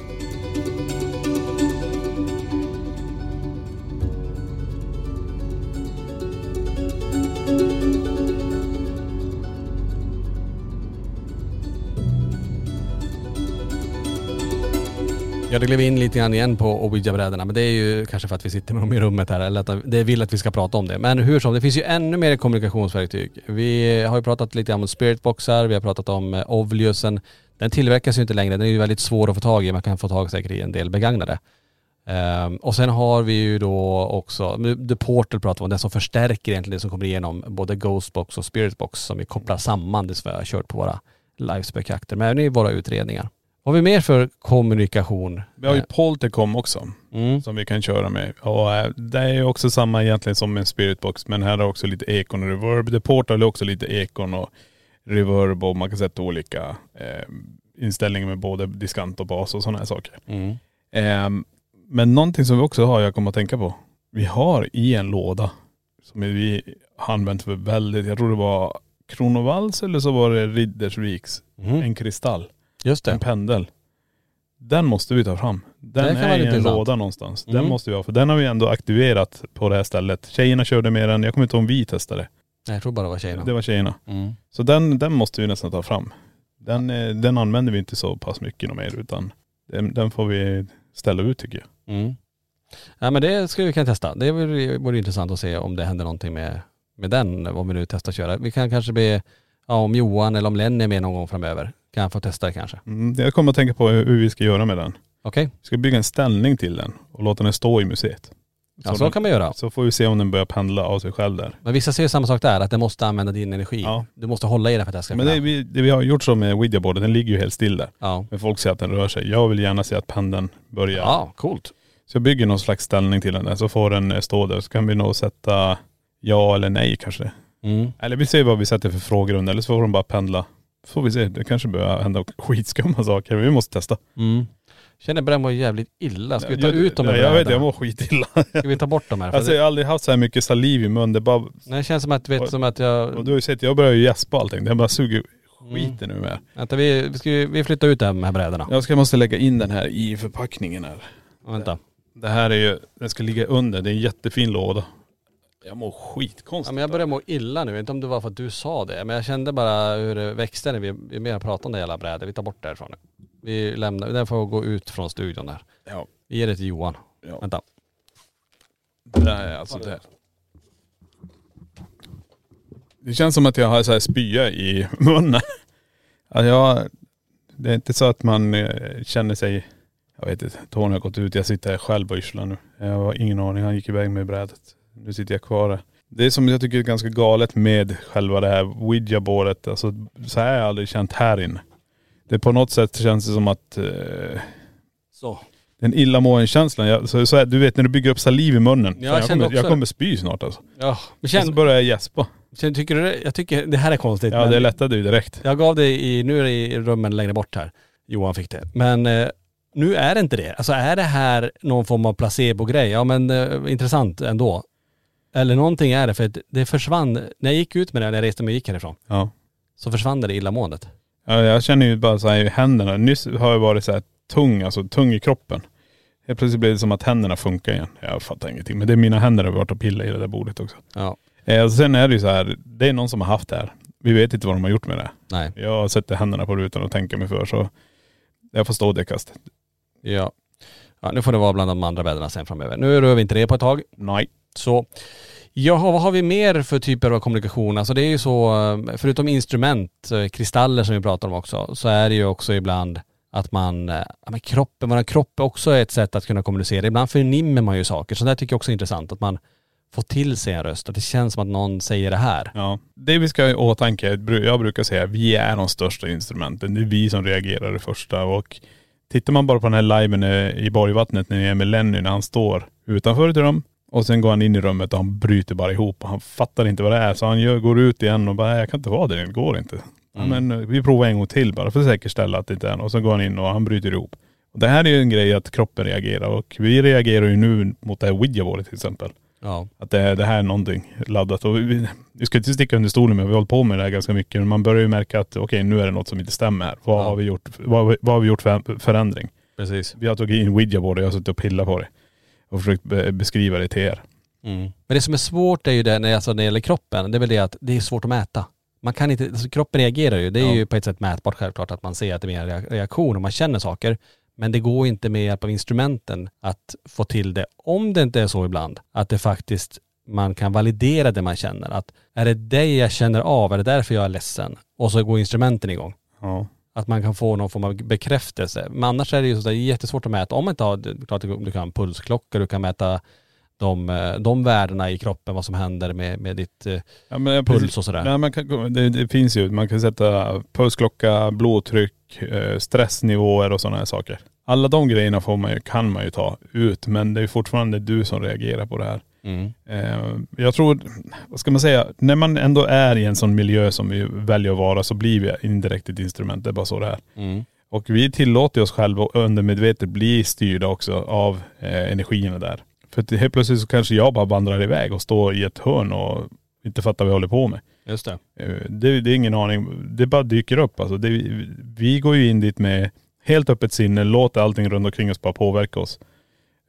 Ja det klev in lite grann igen på ouija-brädorna men det är ju kanske för att vi sitter med dem i rummet här eller att det vill att vi ska prata om det. Men hur som, det finns ju ännu mer kommunikationsverktyg. Vi har ju pratat lite grann om spiritboxar, vi har pratat om eh, Ovliusen. Den tillverkas ju inte längre, den är ju väldigt svår att få tag i, man kan få tag säkert i en del begagnade. Um, och sen har vi ju då också, The Portal pratar vi om, den som förstärker egentligen det som kommer igenom både Ghostbox och Spiritbox som vi kopplar samman det som vi har kört på våra livespökjakter, men även i våra utredningar. Vad har vi mer för kommunikation? Vi har ju Poltercom också. Mm. som vi kan köra med. Och eh, det är ju också samma egentligen som en spiritbox men här är också lite ekon och reverb. The Portal är också lite ekon och reverb och man kan sätta olika eh, inställningar med både diskant och bas och sådana här saker. Mm. Eh, men någonting som vi också har, jag kommer att tänka på. Vi har i en låda som vi har använt för väldigt, jag tror det var Kronovalls eller så var det Riddersviks, Mm. en kristall, Just en det. pendel. Den måste vi ta fram. Den Det kan är vara i en intressant. låda någonstans. Den Mm. måste vi ha, för den har vi ändå aktiverat på det här stället. Tjejerna körde med den, jag kommer inte ihåg om vi testade. Nej, jag tror bara det var tjejerna. Det var tjejerna. Mm. Så den, den måste vi nästan ta fram. Den, eh, den använder vi inte så pass mycket något mer utan den, den får vi ställa ut tycker jag. Mm. Ja men det skulle vi kunna testa. Det vore, vore intressant att se om det händer någonting med, med den, om vi nu testar att köra. Vi kan kanske be, ja, om Johan eller om Lenny är med någon gång framöver. Kan jag få testa det kanske? Mm, jag kommer att tänka på hur, vi ska göra med den. Okej? Vi ska bygga en ställning till den och låta den stå i museet. Ja så den, kan man göra. så får vi se om den börjar pendla av sig själv där. Men vissa säger samma sak där, att den måste använda din energi. Ja. Du måste hålla i det för att det ska Men det vi, det vi har gjort så med Ouija-boarden, den ligger ju helt still där. Ja. Men folk säger att den rör sig. Jag vill gärna se att pendeln börjar Ja, coolt. Så jag bygger någon slags ställning till den där, så får den eh, stå där. Så kan vi nog sätta ja eller nej kanske. Mm. Eller vi ser vad vi sätter för frågegrund, eller så får de bara pendla. Får vi se, det kanske börjar hända skitskumma saker. Men vi måste testa. Mm. Känner börjar må jävligt illa. Ska vi ta jag, ut dem ur Jag vet, jag mår skitilla. Ska vi ta bort dem här? Alltså jag har aldrig haft så här mycket saliv i mun. Det bara, nej, det känns som att, vet, som att och jag... du har ju sett, jag börjar ju gäspa allting. Det bara suger Mm. skiten ur mig. Vänta, vi, vi, ska, vi flyttar ut de här brädorna. Jag ska måste lägga in den här i förpackningen här. Vänta. Det här är ju, den ska ligga under. Det är en jättefin låda. Jag mår skitkonstigt. Ja, men jag börjar må illa nu. Inte om det var för att du sa det. Men jag kände bara hur det växte när vi, vi mer pratade om det jävla brädet. Vi tar bort det härifrån nu. Vi lämnar, den får gå ut från studion där. Ja. Vi ger det till Johan. Ja. Vänta. Det här är alltså det. Det känns som att jag har så här spya i munnen. Alltså jag, det är inte så att man eh, känner sig, jag vet inte, Tony har gått ut, jag sitter här själv och yrslar nu. Jag har ingen aning, han gick iväg med brädet. Nu sitter jag kvar här. Det som jag tycker är ganska galet med själva det här ouija-boardet, alltså så här har jag aldrig känt här inne. Det på något sätt känns det som att eh, Så. den illamåendekänslan, jag, så, så här, du vet när du bygger upp saliv i munnen. Ja, jag jag, kände kommer, jag också kommer spy snart alltså. Ja. Men Och känn, så börjar jag gäspa. känn, tycker du det? Jag tycker det här är konstigt. Ja men det lättade ju direkt. Jag gav det i, nu är det i rummen längre bort här. Johan fick det. Men eh, nu är det inte det. Alltså är det här någon form av placebo-grej? Ja men eh, intressant ändå. Eller någonting är det för det försvann, när jag gick ut med det när jag reste mig och gick härifrån, Ja. så försvann det illamåendet. ja. Jag känner ju bara så här i händerna. Nyss har jag varit så här tung, alltså tung i kroppen. Helt plötsligt blev det som att händerna funkar igen. Jag fattar ingenting. Men det är mina händer har varit och pillat i det där bordet också. Ja. Eh, och sen är det ju så här, det är någon som har haft det här. Vi vet inte vad de har gjort med det. Nej. Jag sett händerna på rutan och tänker mig för så jag får stå det kastet. Ja. ja. Nu får det vara bland de andra väderna sen framöver. Nu rör vi inte det på ett tag. Nej. Så, jaha, vad har vi mer för typer av kommunikation? Alltså det är ju så, förutom instrument, eh, kristaller som vi pratar om också, så är det ju också ibland att man, eh, ja men kroppen, vår kropp är också ett sätt att kunna kommunicera. Ibland förnimmer man ju saker, så det tycker jag också är intressant, att man får till sig en röst, att det känns som att någon säger det här. Ja. Det vi ska ha i åtanke, jag brukar säga, vi är de största instrumenten. Det är vi som reagerar det första och tittar man bara på den här liven eh, i Borgvattnet när ni är med Lenny när han står utanför till dem, och sen går han in i rummet och han bryter bara ihop och han fattar inte vad det är. Så han gör, går ut igen och bara, jag kan inte vara där, det går inte. Ja, men eh, vi provar en gång till bara för att säkerställa att det inte är något. Och så går han in och han bryter ihop. Och det här är ju en grej att kroppen reagerar och vi reagerar ju nu mot det här ouija till exempel. Ja. Att det, det här är någonting laddat. Och vi, vi ska inte sticka under stolen med, vi har hållit på med det här ganska mycket. Men man börjar ju märka att okej nu är det något som inte stämmer här. Vad Ja. har vi gjort, vad, vad har vi gjort för förändring? Precis. Vi har tagit in ouija och jag har suttit och pillat på det. Och försökt be, beskriva det till er. Mm. Men det som är svårt är ju det, när, alltså, när det gäller kroppen, det är väl det att det är svårt att mäta. Man kan inte, alltså kroppen reagerar ju. Det är Ja. ju på ett sätt mätbart självklart att man ser att det är en rea- reaktion och man känner saker. Men det går inte med hjälp av instrumenten att få till det. Om det inte är så ibland att det faktiskt, man kan validera det man känner. Att är det det jag känner av, är det därför jag är ledsen? Och så går instrumenten igång. Ja. Att man kan få någon form av bekräftelse. Men annars är det ju så där jättesvårt att mäta. Om man inte har, klart du kan pulsklocka, du kan mäta de, de värdena i kroppen, vad som händer med, med ditt eh, Ja, men puls och sådär. Nej, man kan, det, det finns ju, man kan sätta pulsklocka, blodtryck, eh, stressnivåer och sådana här saker. Alla de grejerna får man ju, kan man ju ta ut men det är fortfarande du som reagerar på det här. Mm. Eh, jag tror, vad ska man säga, när man ändå är i en sån miljö som vi väljer att vara så blir vi indirekt ett instrument. Det är bara så det är. Mm. Och vi tillåter oss själva att undermedvetet bli styrda också av eh, energierna där. För helt plötsligt så kanske jag bara vandrar iväg och står i ett hörn och inte fattar vad jag håller på med. Just det. Eh, Det, det är ingen aning, det bara dyker upp alltså. Det, vi går ju in dit med helt öppet sinne, låter allting runt omkring oss bara påverka oss.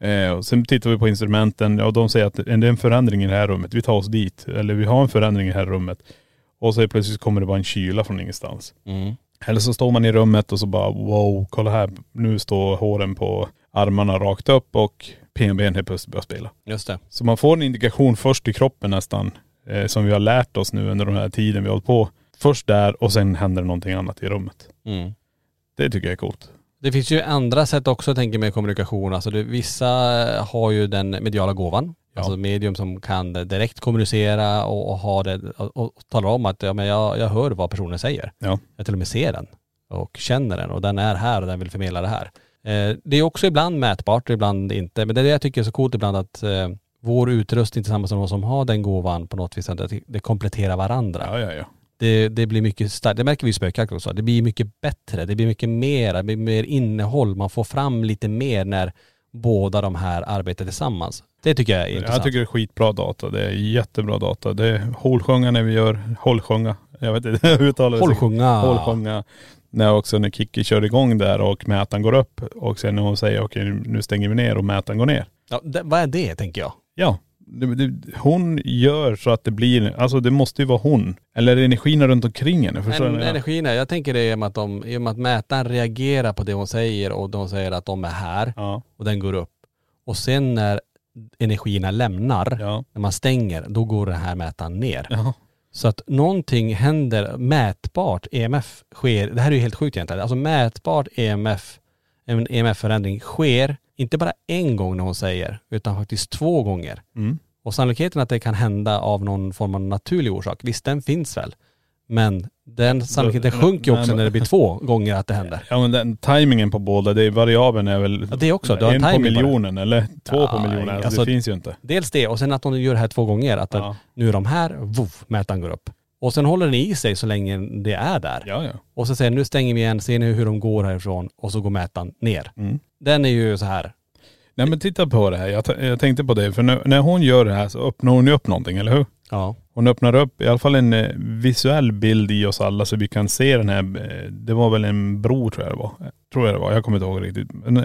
Eh, och sen tittar vi på instrumenten och de säger att det är en förändring i det här rummet, vi tar oss dit. Eller vi har en förändring i det här rummet. Och så plötsligt kommer det bara en kyla från ingenstans. Mm. Eller så står man i rummet och så bara wow, kolla här, nu står håren på armarna rakt upp och PNB helt plötsligt börjar spela. Just det. Så man får en indikation först i kroppen nästan, eh, som vi har lärt oss nu under den här tiden vi har hållit på. Först där och sen händer det någonting annat i rummet. Mm. Det tycker jag är coolt. Det finns ju andra sätt också tänker med kommunikation. Alltså det, vissa har ju den mediala gåvan. Ja. Alltså medium som kan direkt kommunicera och, och ha det och, och talar om att ja, men jag, jag hör vad personen säger. Ja. Jag till och med ser den och känner den och den är här och den vill förmedla det här. Eh, det är också ibland mätbart och ibland inte. Men det är det jag tycker är så coolt ibland att eh, vår utrustning tillsammans med någon som har den gåvan på något vis, att det kompletterar varandra. Ja, ja, ja. Det, det blir mycket starkt, det märker vi i spökjakt också. Det blir mycket bättre, det blir mycket mer, det blir mer innehåll. Man får fram lite mer när båda de här arbetar tillsammans. Det tycker jag är intressant. Jag tycker det är skitbra data. Det är jättebra data. Det är hålsjunga när vi gör, hållsjunga. Jag vet inte hur uttalar det sig. Hållsjunga. Hållsjunga. När också när Kikki kör igång där och mätaren går upp och sen när hon säger okej nu stänger vi ner och mätaren går ner. Ja, det, vad är det tänker jag? Ja, det, det, hon gör så att det blir, alltså det måste ju vara hon. Eller energin runt omkring henne. Förstår En, är, jag tänker det i och med att, de, i och med att mätaren reagerar på det hon säger och de säger att de är här Ja, och den går upp. Och sen när energierna lämnar, ja, när man stänger, då går den här mätaren ner. ja. Så att någonting händer mätbart, EMF sker, det här är ju helt sjukt egentligen, alltså mätbart EMF, en EMF-förändring sker inte bara en gång när hon säger, utan faktiskt två gånger. Mm. Och sannolikheten att det kan hända av någon form av naturlig orsak, visst den finns väl. Men den sannolikheten sjunker ju också men- när det blir två gånger att det händer. Ja men den tajmingen på båda, det är variabeln är väl Ja, det också, du har en på på miljonen eller två på Ja, miljonen. Alltså, alltså- det finns ju inte. Dels det och sen att de gör det här två gånger, att Ja. nu är de här, voff, mätaren går upp. Och sen håller den i sig så länge det är där. Ja ja. Och så säger nu stänger vi igen, ser ni hur de går härifrån? Och så går mätaren ner. Mm. Den är ju så här, Nej men titta på det här. Jag, jag tänkte på det. För när, när hon gör det här så öppnar hon ju upp någonting, eller hur? ja. Hon öppnar upp i alla fall en eh, visuell bild i oss alla så vi kan se den här, eh, det var väl en bro tror jag det var. Tror jag det var, jag kommer inte ihåg riktigt. Men, eh,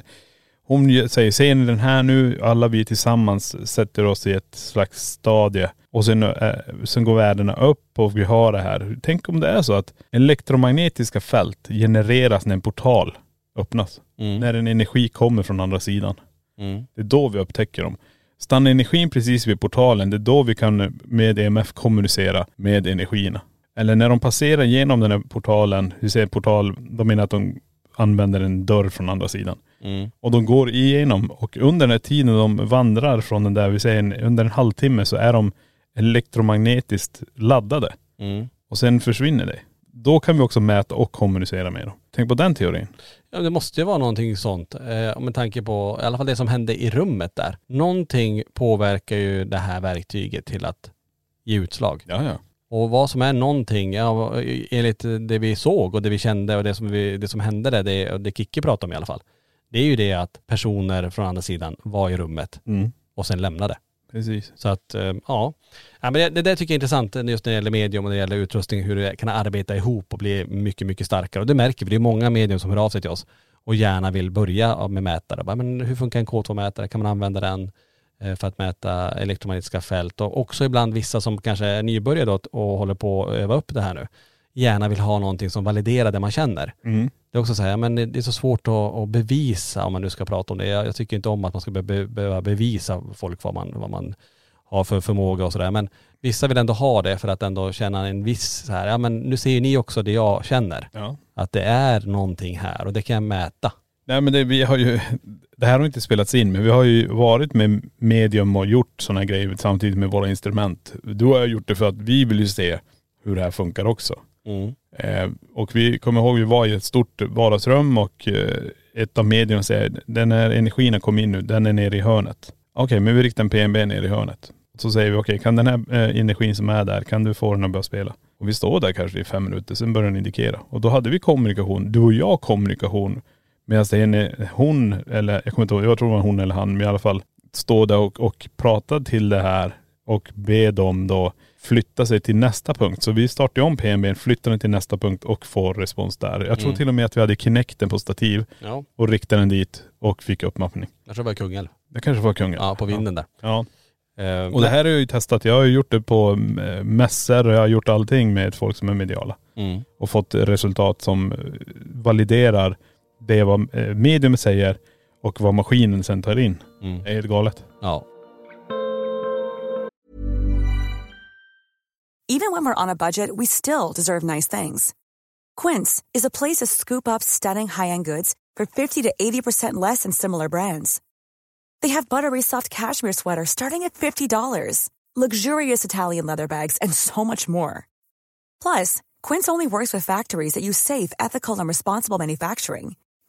Hon ge- säger, ser ni den här nu? Alla vi tillsammans sätter oss i ett slags stadie. Och sen, eh, sen går värdena upp och vi har det här. Tänk om det är så att elektromagnetiska fält genereras när en portal öppnas. Mm. När en energi kommer från andra sidan. Mm. Det är då vi upptäcker dem. Stannar energin precis vid portalen, det är då vi kan med EMF kommunicera med energierna. Eller när de passerar genom den här portalen, vi säger portal, de menar att de använder en dörr från andra sidan. Mm. Och de går igenom och under den här tiden de vandrar från den där, vi säger en, under en halvtimme så är de elektromagnetiskt laddade. Mm. Och sen försvinner det. Då kan vi också mäta och kommunicera med dem. Tänk på den teorin. Ja, det måste ju vara någonting sånt. Eh, med tanke på, i alla fall det som hände i rummet där. Någonting påverkar ju det här verktyget till att ge utslag. Ja, ja. Och vad som är någonting, ja, enligt det vi såg och det vi kände och det som, vi, det som hände där, det, det Kicki pratade om i alla fall. Det är ju det att personer från andra sidan var i rummet Mm. och sen lämnade. Precis. Så att, eh, ja. ja men det, det där tycker jag är intressant just när det gäller medium och när det gäller utrustning, hur det kan arbeta ihop och bli mycket, mycket starkare. Och det märker vi, det är många medium som hör av sig till oss och gärna vill börja med mätare. Bara, Men hur funkar en K2-mätare? Kan man använda den eh, för att mäta elektromagnetiska fält? Och också ibland vissa som kanske är nybörjare och håller på att öva upp det här nu, gärna vill ha någonting som validerar det man känner. Mm. Det är också så här, men det är så svårt att, att bevisa om man nu ska prata om det. Jag, jag tycker inte om att man ska be, behöva bevisa folk vad man, vad man har för förmåga och sådär. Men vissa vill ändå ha det för att ändå känna en viss så här, ja men nu ser ju ni också det jag känner. Ja. Att det är någonting här och det kan jag mäta. Nej men det, vi har ju, det här har inte spelats in men vi har ju varit med medium och gjort sådana grejer samtidigt med våra instrument. Du har gjort det för att vi vill ju se hur det här funkar också. Mm. Eh, och vi kommer ihåg vi var i ett stort vardagsrum och eh, ett av medierna säger, den här energin har kommit in nu, den är nere i hörnet. Okej, men vi riktar en PNB ner i hörnet. Så säger vi, okej kan den här eh, energin som är där, kan du få den att börja spela? Och vi står där kanske i fem minuter, sen börjar den indikera. Och då hade vi kommunikation, du och jag kommunikation. Medan en, hon, eller jag kommer inte ihåg, jag tror det var hon eller han, men i alla fall stå där och, och prata till det här och be dem då flytta sig till nästa punkt. Så vi startar om PNB, flyttar den till nästa punkt och får respons där. Jag tror Mm. till och med att vi hade Kinecten på stativ Ja, och riktade den dit och fick uppmappning. jag tror det var Kungälv. Det kanske var kungen. Ja, på vinden där. Ja. Eh, Och det här har jag ju testat. Jag har ju gjort det på eh, mässor och jag har gjort allting med folk som är mediala. mm. Och fått resultat som eh, validerar det vad eh, medium säger och vad maskinen sen tar in. Mm. Det är helt galet. Ja. Even when we're on a budget, we still deserve nice things. Quince is a place to scoop up stunning high-end goods for 50 to 80% less than similar brands. They have buttery soft cashmere sweaters starting at $50, luxurious Italian leather bags, and so much more. Plus, Quince only works with factories that use safe, ethical, and responsible manufacturing.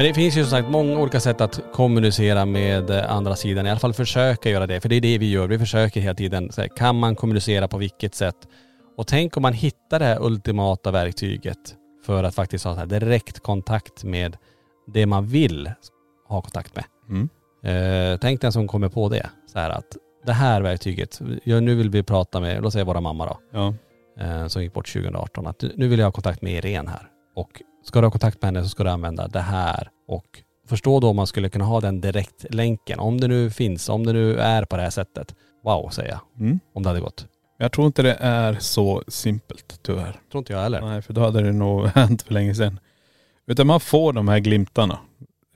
Men det finns ju som sagt många olika sätt att kommunicera med eh, andra sidan, i alla fall försöka göra det. För det är det vi gör, vi försöker hela tiden. Här, kan man kommunicera på vilket sätt? Och tänk om man hittar det här ultimata verktyget för att faktiskt ha så här direkt kontakt med det man vill ha kontakt med. Mm. Eh, tänk den som kommer på det. Så här att det här verktyget, ja, nu vill vi prata med, låt säga våra mamma då, Ja. eh, som gick bort 2018, att nu vill jag ha kontakt med Irene här. Och ska du ha kontakt med henne så ska du använda det här. Och förstå då om man skulle kunna ha den direktlänken, om det nu finns, om det nu är på det här sättet. Wow, säger jag. Mm. Om det hade gått. Jag tror inte det är så simpelt tyvärr. Tror inte jag heller. Nej, för då hade det nog hänt för länge sedan. Utan man får de här glimtarna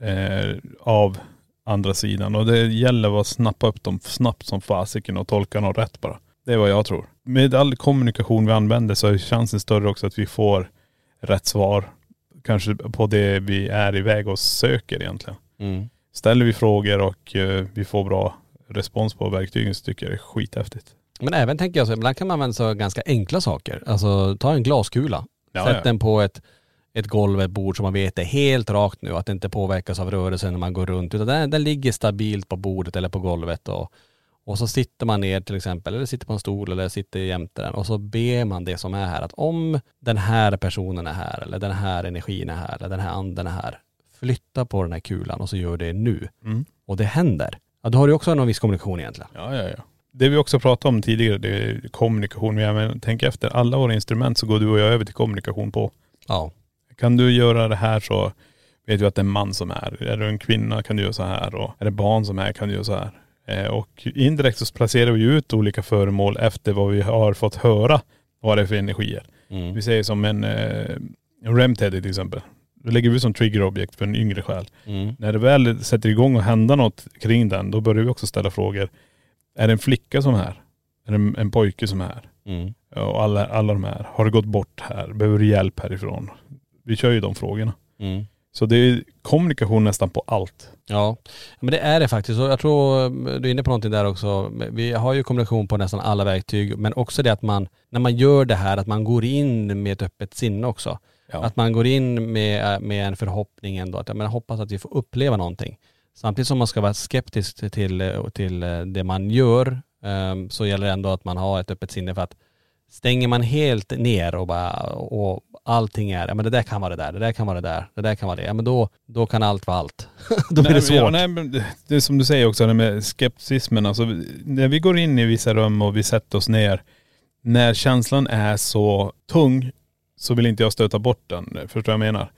eh, av andra sidan och det gäller att snappa upp dem snabbt som fasiken och tolka dem rätt bara. Det är vad jag tror. Med all kommunikation vi använder så är chansen större också att vi får rätt svar. Kanske på det vi är iväg och söker egentligen. Mm. Ställer vi frågor och eh, vi får bra respons på verktygen så tycker jag det är skithäftigt. Men även tänker jag så, ibland kan man använda så ganska enkla saker. Alltså ta en glaskula. Ja, Sätt ja. den på ett, ett golv, ett bord som man vet är helt rakt nu. Att det inte påverkas av rörelsen när man går runt. Utan den, den ligger stabilt på bordet eller på golvet. Och, och så sitter man ner till exempel, eller sitter på en stol eller sitter jämte den. Och så ber man det som är här. Att om den här personen är här, eller den här energin är här, eller den här anden är här. Flytta på den här kulan och så gör det nu. Mm. Och det händer. Ja, då har du också någon viss kommunikation egentligen. Ja, ja, ja. Det vi också pratade om tidigare, det är kommunikation. Men tänk efter, alla våra instrument så går du och jag över till kommunikation på. Ja. Kan du göra det här så vet du att det är en man som är. Är du en kvinna kan du göra så här och är det barn som är kan du göra så här. Eh, och indirekt så placerar vi ut olika föremål efter vad vi har fått höra vad det är för energier. Mm. Vi säger som en, eh, en REM-teddy till exempel. Då lägger vi som triggerobjekt för en yngre själ. Mm. När det väl sätter igång och händer något kring den, då börjar vi också ställa frågor. Är det en flicka som är här? Är det en, en pojke som är här? Mm. Och alla, alla de här. Har det gått bort här? Behöver du hjälp härifrån? Vi kör ju de frågorna. Mm. Så det är kommunikation nästan på allt. Ja, men det är det faktiskt. Och jag tror du är inne på någonting där också. Vi har ju kommunikation på nästan alla verktyg, men också det att man, när man gör det här, att man går in med ett öppet sinne också. Ja. Att man går in med, med en förhoppning ändå, att jag menar, hoppas att vi får uppleva någonting. Samtidigt som man ska vara skeptisk till, till det man gör, ehm, så gäller det ändå att man har ett öppet sinne för att stänger man helt ner och bara, och allting är, ja men det där kan vara det där, det där kan vara det där, det där kan vara det, ja men då, då kan allt vara allt. då blir det svårt. Ja, nej, men det- det är som du säger också, det med skepticismen. Alltså, när vi går in i vissa rum och vi sätter oss ner, när känslan är så tung så vill inte jag stöta bort den. Förstår du vad jag menar?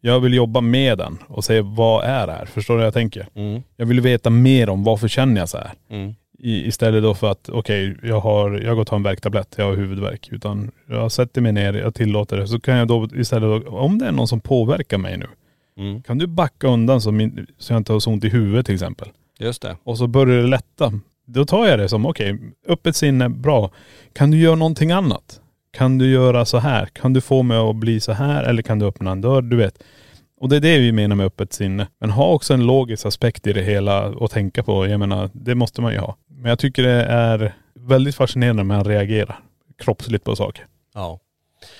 Jag vill jobba med den och säga vad är det här? Förstår du vad jag tänker? Mm, Jag vill veta mer om varför känner jag så här? mm, I, istället då för att, okej, jag har, jag går och tar en värktablett, jag har huvudvärk. Utan jag sätter mig ner, jag tillåter det. Så kan jag då istället, då, om det är någon som påverkar mig nu, mm. kan du backa undan så, min, så jag inte har så ont i huvudet till exempel. Just det. Och så börjar det lätta. Då tar jag det som, okej, öppet sinne, bra. Kan du göra någonting annat? Kan du göra så här? Kan du få mig att bli så här? Eller kan du öppna en dörr? Du vet. Och det är det vi menar med öppet sinne. Men ha också en logisk aspekt i det hela att tänka på. Jag menar, det måste man ju ha. Men jag tycker det är väldigt fascinerande när man reagerar kroppsligt på saker. Ja.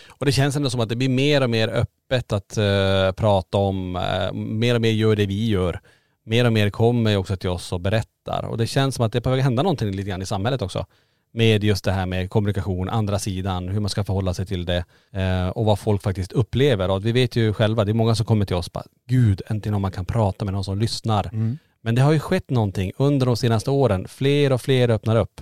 Och det känns ändå som att det blir mer och mer öppet att eh, prata om, eh, mer och mer gör det vi gör. Mer och mer kommer ju också till oss och berättar. Och det känns som att det är på väg att hända någonting lite grann i samhället också. Med just det här med kommunikation, andra sidan, hur man ska förhålla sig till det eh, och vad folk faktiskt upplever. Och vi vet ju själva, det är många som kommer till oss bara, gud, äntligen om man kan prata med någon som lyssnar. Men det har ju skett någonting under de senaste åren. Fler och fler öppnar upp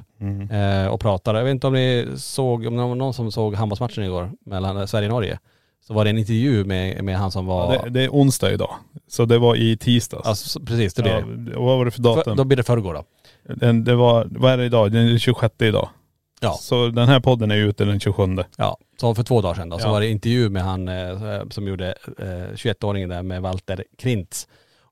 eh, och pratar. Jag vet inte om ni såg, om det var någon som såg handbollsmatchen igår mellan Sverige och Norge. Så var det en intervju med, med han som var.. Ja, det, det är onsdag idag. Så det var i tisdags. Alltså, precis, det blir och vad var det för datum? för, Då blir det förrgår då. Den, det var, vad är det idag? Den är 26 idag. Ja. Så den här podden är ute den 27. Ja, så för två dagar sedan då, så Ja. var det intervju med han eh, som gjorde eh, 21-åringen där med Walter Krintz.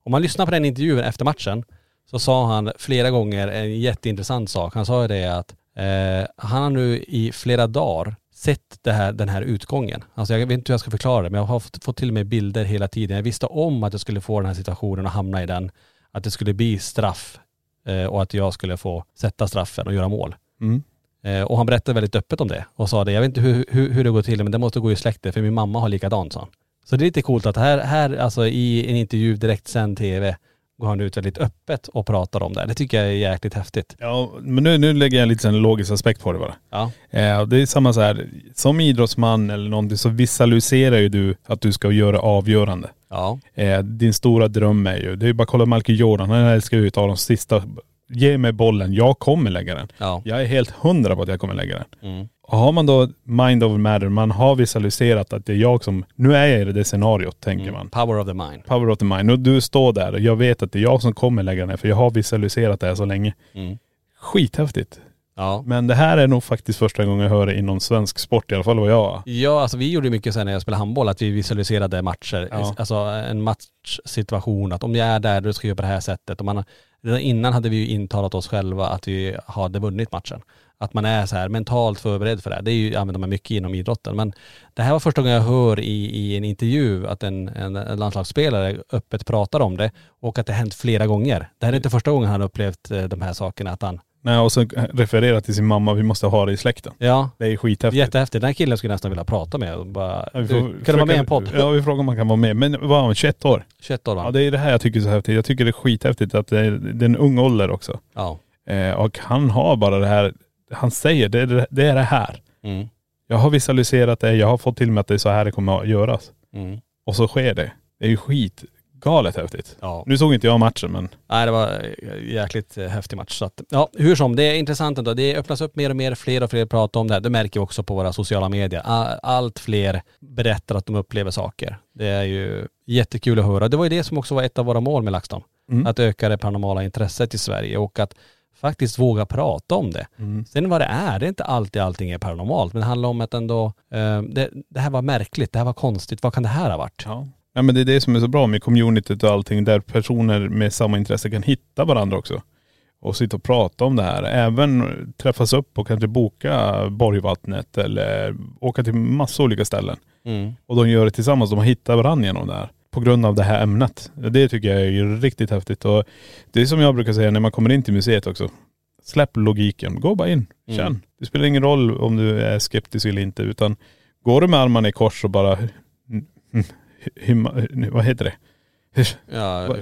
Om man lyssnar på den intervjun efter matchen så sa han flera gånger en jätteintressant sak. Han sa ju det att eh, han har nu i flera dagar sett här, den här utgången. Alltså jag vet inte hur jag ska förklara det men jag har fått, fått till mig bilder hela tiden. Jag visste om att jag skulle få den här situationen och hamna i den. Att det skulle bli straff eh, och att jag skulle få sätta straffen och göra mål. Mm. Eh, och han berättade väldigt öppet om det och sa det, jag vet inte hur, hur, hur det går till men det måste gå i släktet för min mamma har likadant sa han. Så det är lite coolt att här, här alltså i en intervju direkt sänd tv går han ut väldigt öppet och pratar om det. Det tycker jag är jäkligt häftigt. Ja, men nu, nu lägger jag lite en logisk aspekt på det bara. Ja. Eh, det är samma så här, som idrottsman eller någonting så visualiserar ju du att du ska göra avgörande. Ja. Eh, din stora dröm är ju, det är ju bara kolla Michael Jordan, han älskar ju att ta de sista, ge mig bollen, jag kommer lägga den. Ja. Jag är helt hundra på att jag kommer lägga den. Mm. Och har man då mind over matter, man har visualiserat att det är jag som, nu är jag i det scenariot tänker man. Power of the mind. Power of the mind. Och du står där och jag vet att det är jag som kommer lägga här, för jag har visualiserat det här så länge. Mm. Skithäftigt. Ja. Men det här är nog faktiskt första gången jag hör det inom svensk sport i alla fall vad jag Ja, alltså vi gjorde mycket sen när jag spelade handboll, att vi visualiserade matcher. Ja. Alltså en matchsituation, att om jag är där, då ska jag göra på det här sättet. Och man, redan innan hade vi ju intalat oss själva att vi hade vunnit matchen. Att man är så här mentalt förberedd för det. här. Det är ju, använder man mycket inom idrotten. Men det här var första gången jag hör i, i en intervju att en, en, en landslagsspelare öppet pratar om det och att det hänt flera gånger. Det här är inte första gången han upplevt eh, de här sakerna, att han, Nej, och så referera till sin mamma, vi måste ha det i släkten. ja, Det är skithäftigt. jättehäftigt. Den här killen skulle jag nästan vilja prata med och bara, Ja, vi du, får kan du vara med i en podd? Ja, vi frågar om man kan vara med. Men vad var han, 21 år? 21 år va? Ja det är det här jag tycker är så häftigt. Jag tycker det är skithäftigt att det är, det är en ung ålder också. Ja. Eh, och han har bara det här, han säger det, är det, är det här. Mm. Jag har visualiserat det, jag har fått till mig att det är så här det kommer att göras. Mm. Och så sker det. Det är ju skit galet häftigt. Ja. Nu såg inte jag matchen men Nej det var en jäkligt eh, häftig match. Så att, ja, hur som, det är intressant ändå. Det öppnas upp mer och mer, fler och fler pratar om det här. Det märker vi också på våra sociala medier. A- Allt fler berättar att de upplever saker. Det är ju jättekul att höra. Det var ju det som också var ett av våra mål med LaxTon. Mm. Att öka det paranormala intresset i Sverige och att faktiskt våga prata om det. Mm. Sen vad det är, det är inte alltid allting är paranormalt, men det handlar om att ändå, eh, det, det här var märkligt, det här var konstigt, vad kan det här ha varit? Ja. ja men det är det som är så bra med communityt och allting där personer med samma intresse kan hitta varandra också. Och sitta och prata om det här. Även träffas upp och kanske boka Borgvattnet eller åka till massa olika ställen. Mm. Och de gör det tillsammans, de har hittat varandra genom det här. På grund av det här ämnet. Det tycker jag är riktigt häftigt. Och det är som jag brukar säga när man kommer in till museet också. Släpp logiken, gå bara in, känn. Mm. Det spelar ingen roll om du är skeptisk eller inte utan går du med armarna i kors och bara, vad heter det? Ja, Vad-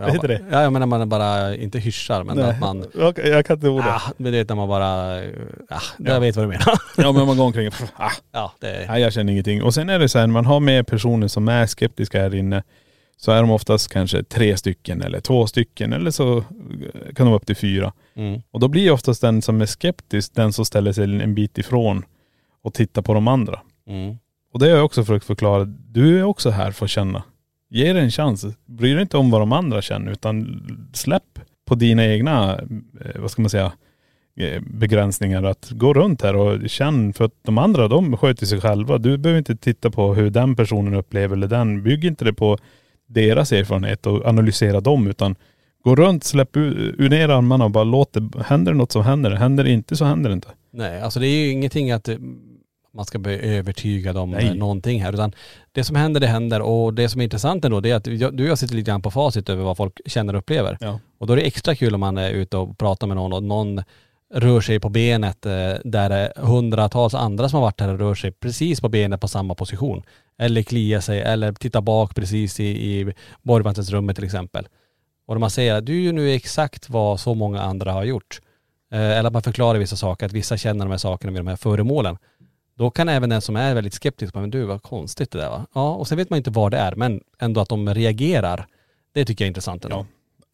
ja, heter det? Ja, jag menar man bara inte hyschar men att man, jag, jag kan inte ordet. ah, men det är när man bara, ah, Ja. jag vet vad du menar. Ja men man går omkring, ah, ja, det nej jag känner ingenting. Och sen är det så här, när man har med personer som är skeptiska här inne så är de oftast kanske tre stycken eller två stycken eller så kan de vara upp till fyra. mm, Och då blir oftast den som är skeptisk den som ställer sig en bit ifrån och tittar på de andra. mm, Och det har jag också försökt förklara. Du är också här för att känna. Ge det en chans. Bry dig inte om vad de andra känner utan släpp på dina egna, eh, vad ska man säga, eh, begränsningar. Att gå runt här och känn för att de andra de sköter sig själva. Du behöver inte titta på hur den personen upplever eller den. Bygg inte det på deras erfarenhet och analysera dem utan gå runt, släpp ur, ner armarna och bara låt det, händer det något så händer det. Händer det inte så händer det inte. nej alltså det är ju ingenting att eh, man ska bli övertygad om Nej. eh, någonting här utan det som händer det händer och det som är intressant ändå det är att jag, du och jag sitter lite grann på facit över vad folk känner och upplever. Ja. Och då är det extra kul om man är ute och pratar med någon och någon rör sig på benet eh, där det är hundratals andra som har varit här och rör sig precis på benet på samma position. Eller kliar sig eller tittar bak precis i, i borgvattensrummet till exempel. Och när man säger att du gör nu exakt vad så många andra har gjort. Eh, eller att man förklarar vissa saker, att vissa känner de här sakerna med de här föremålen. Då kan även den som är väldigt skeptisk, men du vad konstigt det där va? Ja, och sen vet man inte vad det är, men ändå att de reagerar. Det tycker jag är intressant ändå.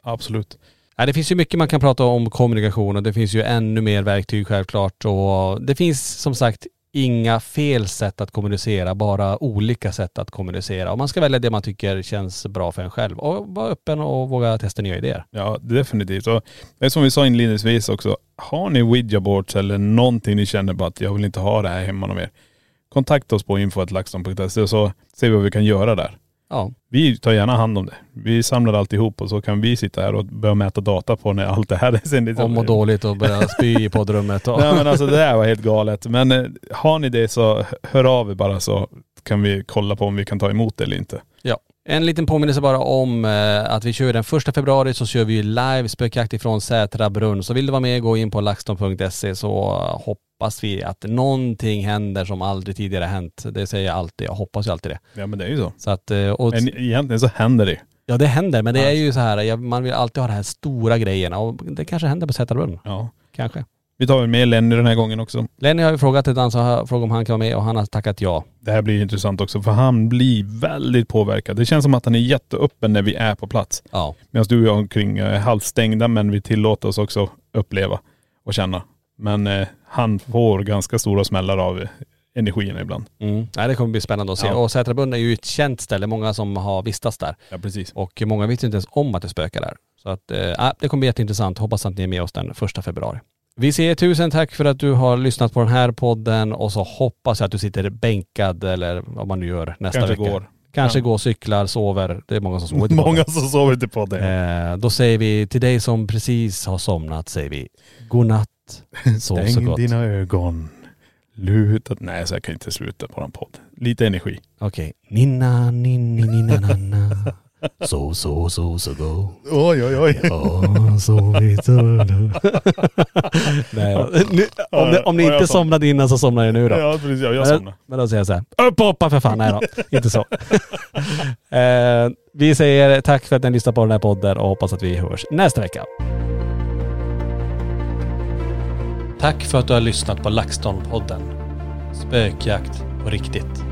Ja, absolut. Ja, det finns ju mycket man kan prata om kommunikation och det finns ju ännu mer verktyg självklart och det finns som sagt inga fel sätt att kommunicera, bara olika sätt att kommunicera. Och man ska välja det man tycker känns bra för en själv och vara öppen och våga testa nya idéer. Ja, definitivt. Och det är som vi sa inledningsvis också. Har ni Ouija boards eller någonting ni känner på att jag vill inte ha det här hemma någon mer. Kontakta oss på info.laxton.se så ser vi vad vi kan göra där. Ja, Vi tar gärna hand om det. Vi samlar alltihop och så kan vi sitta här och börja mäta data på när allt det här är sen lite... om och dåligt och börja spy i poddrummet. Och... Nej men alltså det där var helt galet. Men eh, har ni det så hör av er bara så kan vi kolla på om vi kan ta emot det eller inte. Ja. En liten påminnelse bara om eh, att vi kör den första februari så kör vi live spökjakt ifrån Sätra brunn. Så vill du vara med, gå in på laxton.se så hoppas vi att någonting händer som aldrig tidigare hänt. Det säger jag alltid, jag hoppas ju alltid det. Ja men det är ju så. Så att, eh, och, Men egentligen så händer det. Ja det händer, men det är ju så här, man vill alltid ha de här stora grejerna och det kanske händer på Sätrabrunn. Ja. Kanske. Vi tar väl med Lenny den här gången också. Lenny har ju frågat ett ansvar, frågat om han kan vara med och han har tackat ja. Det här blir intressant också för han blir väldigt påverkad. Det känns som att han är jätteöppen när vi är på plats. Ja. Medan du och jag omkring är halvstängda men vi tillåter oss också uppleva och känna. Men eh, han får ganska stora smällar av eh, energin ibland. Mm. Nej, det kommer bli spännande att se. Ja. Och Sätrabrunn är ju ett känt ställe, många som har vistats där. Ja precis. Och många vet ju inte ens om att det spökar där. Så att, eh, det kommer bli jätteintressant. Hoppas att ni är med oss den första februari. Vi säger tusen tack för att du har lyssnat på den här podden och så hoppas jag att du sitter bänkad eller vad man nu gör nästa Kanske vecka. går. Kanske Ja. går, cyklar, sover. Det är många som sover till podden. Många som sover på det. Eh, då säger vi till dig som precis har somnat, säger vi godnatt, sov så Stäng gott. dina ögon. Luta. Nej så jag kan inte sluta på en podd. Lite energi. Okej. Ninna, ninni, ninna, nanna. Så, så, så, så go. Oj oj oj. Så vi tur. Nej, nu, om, ni, om ni inte som- somnade innan så somnar jag nu då. Ja precis, ja, jag somnar. Men då säger jag så här, upp och hoppa för fan. Nej då, inte så. eh, vi säger tack för att ni lyssnade på den här podden och hoppas att vi hörs nästa vecka. Tack för att du har lyssnat på LaxTon-podden. Spökjakt på riktigt.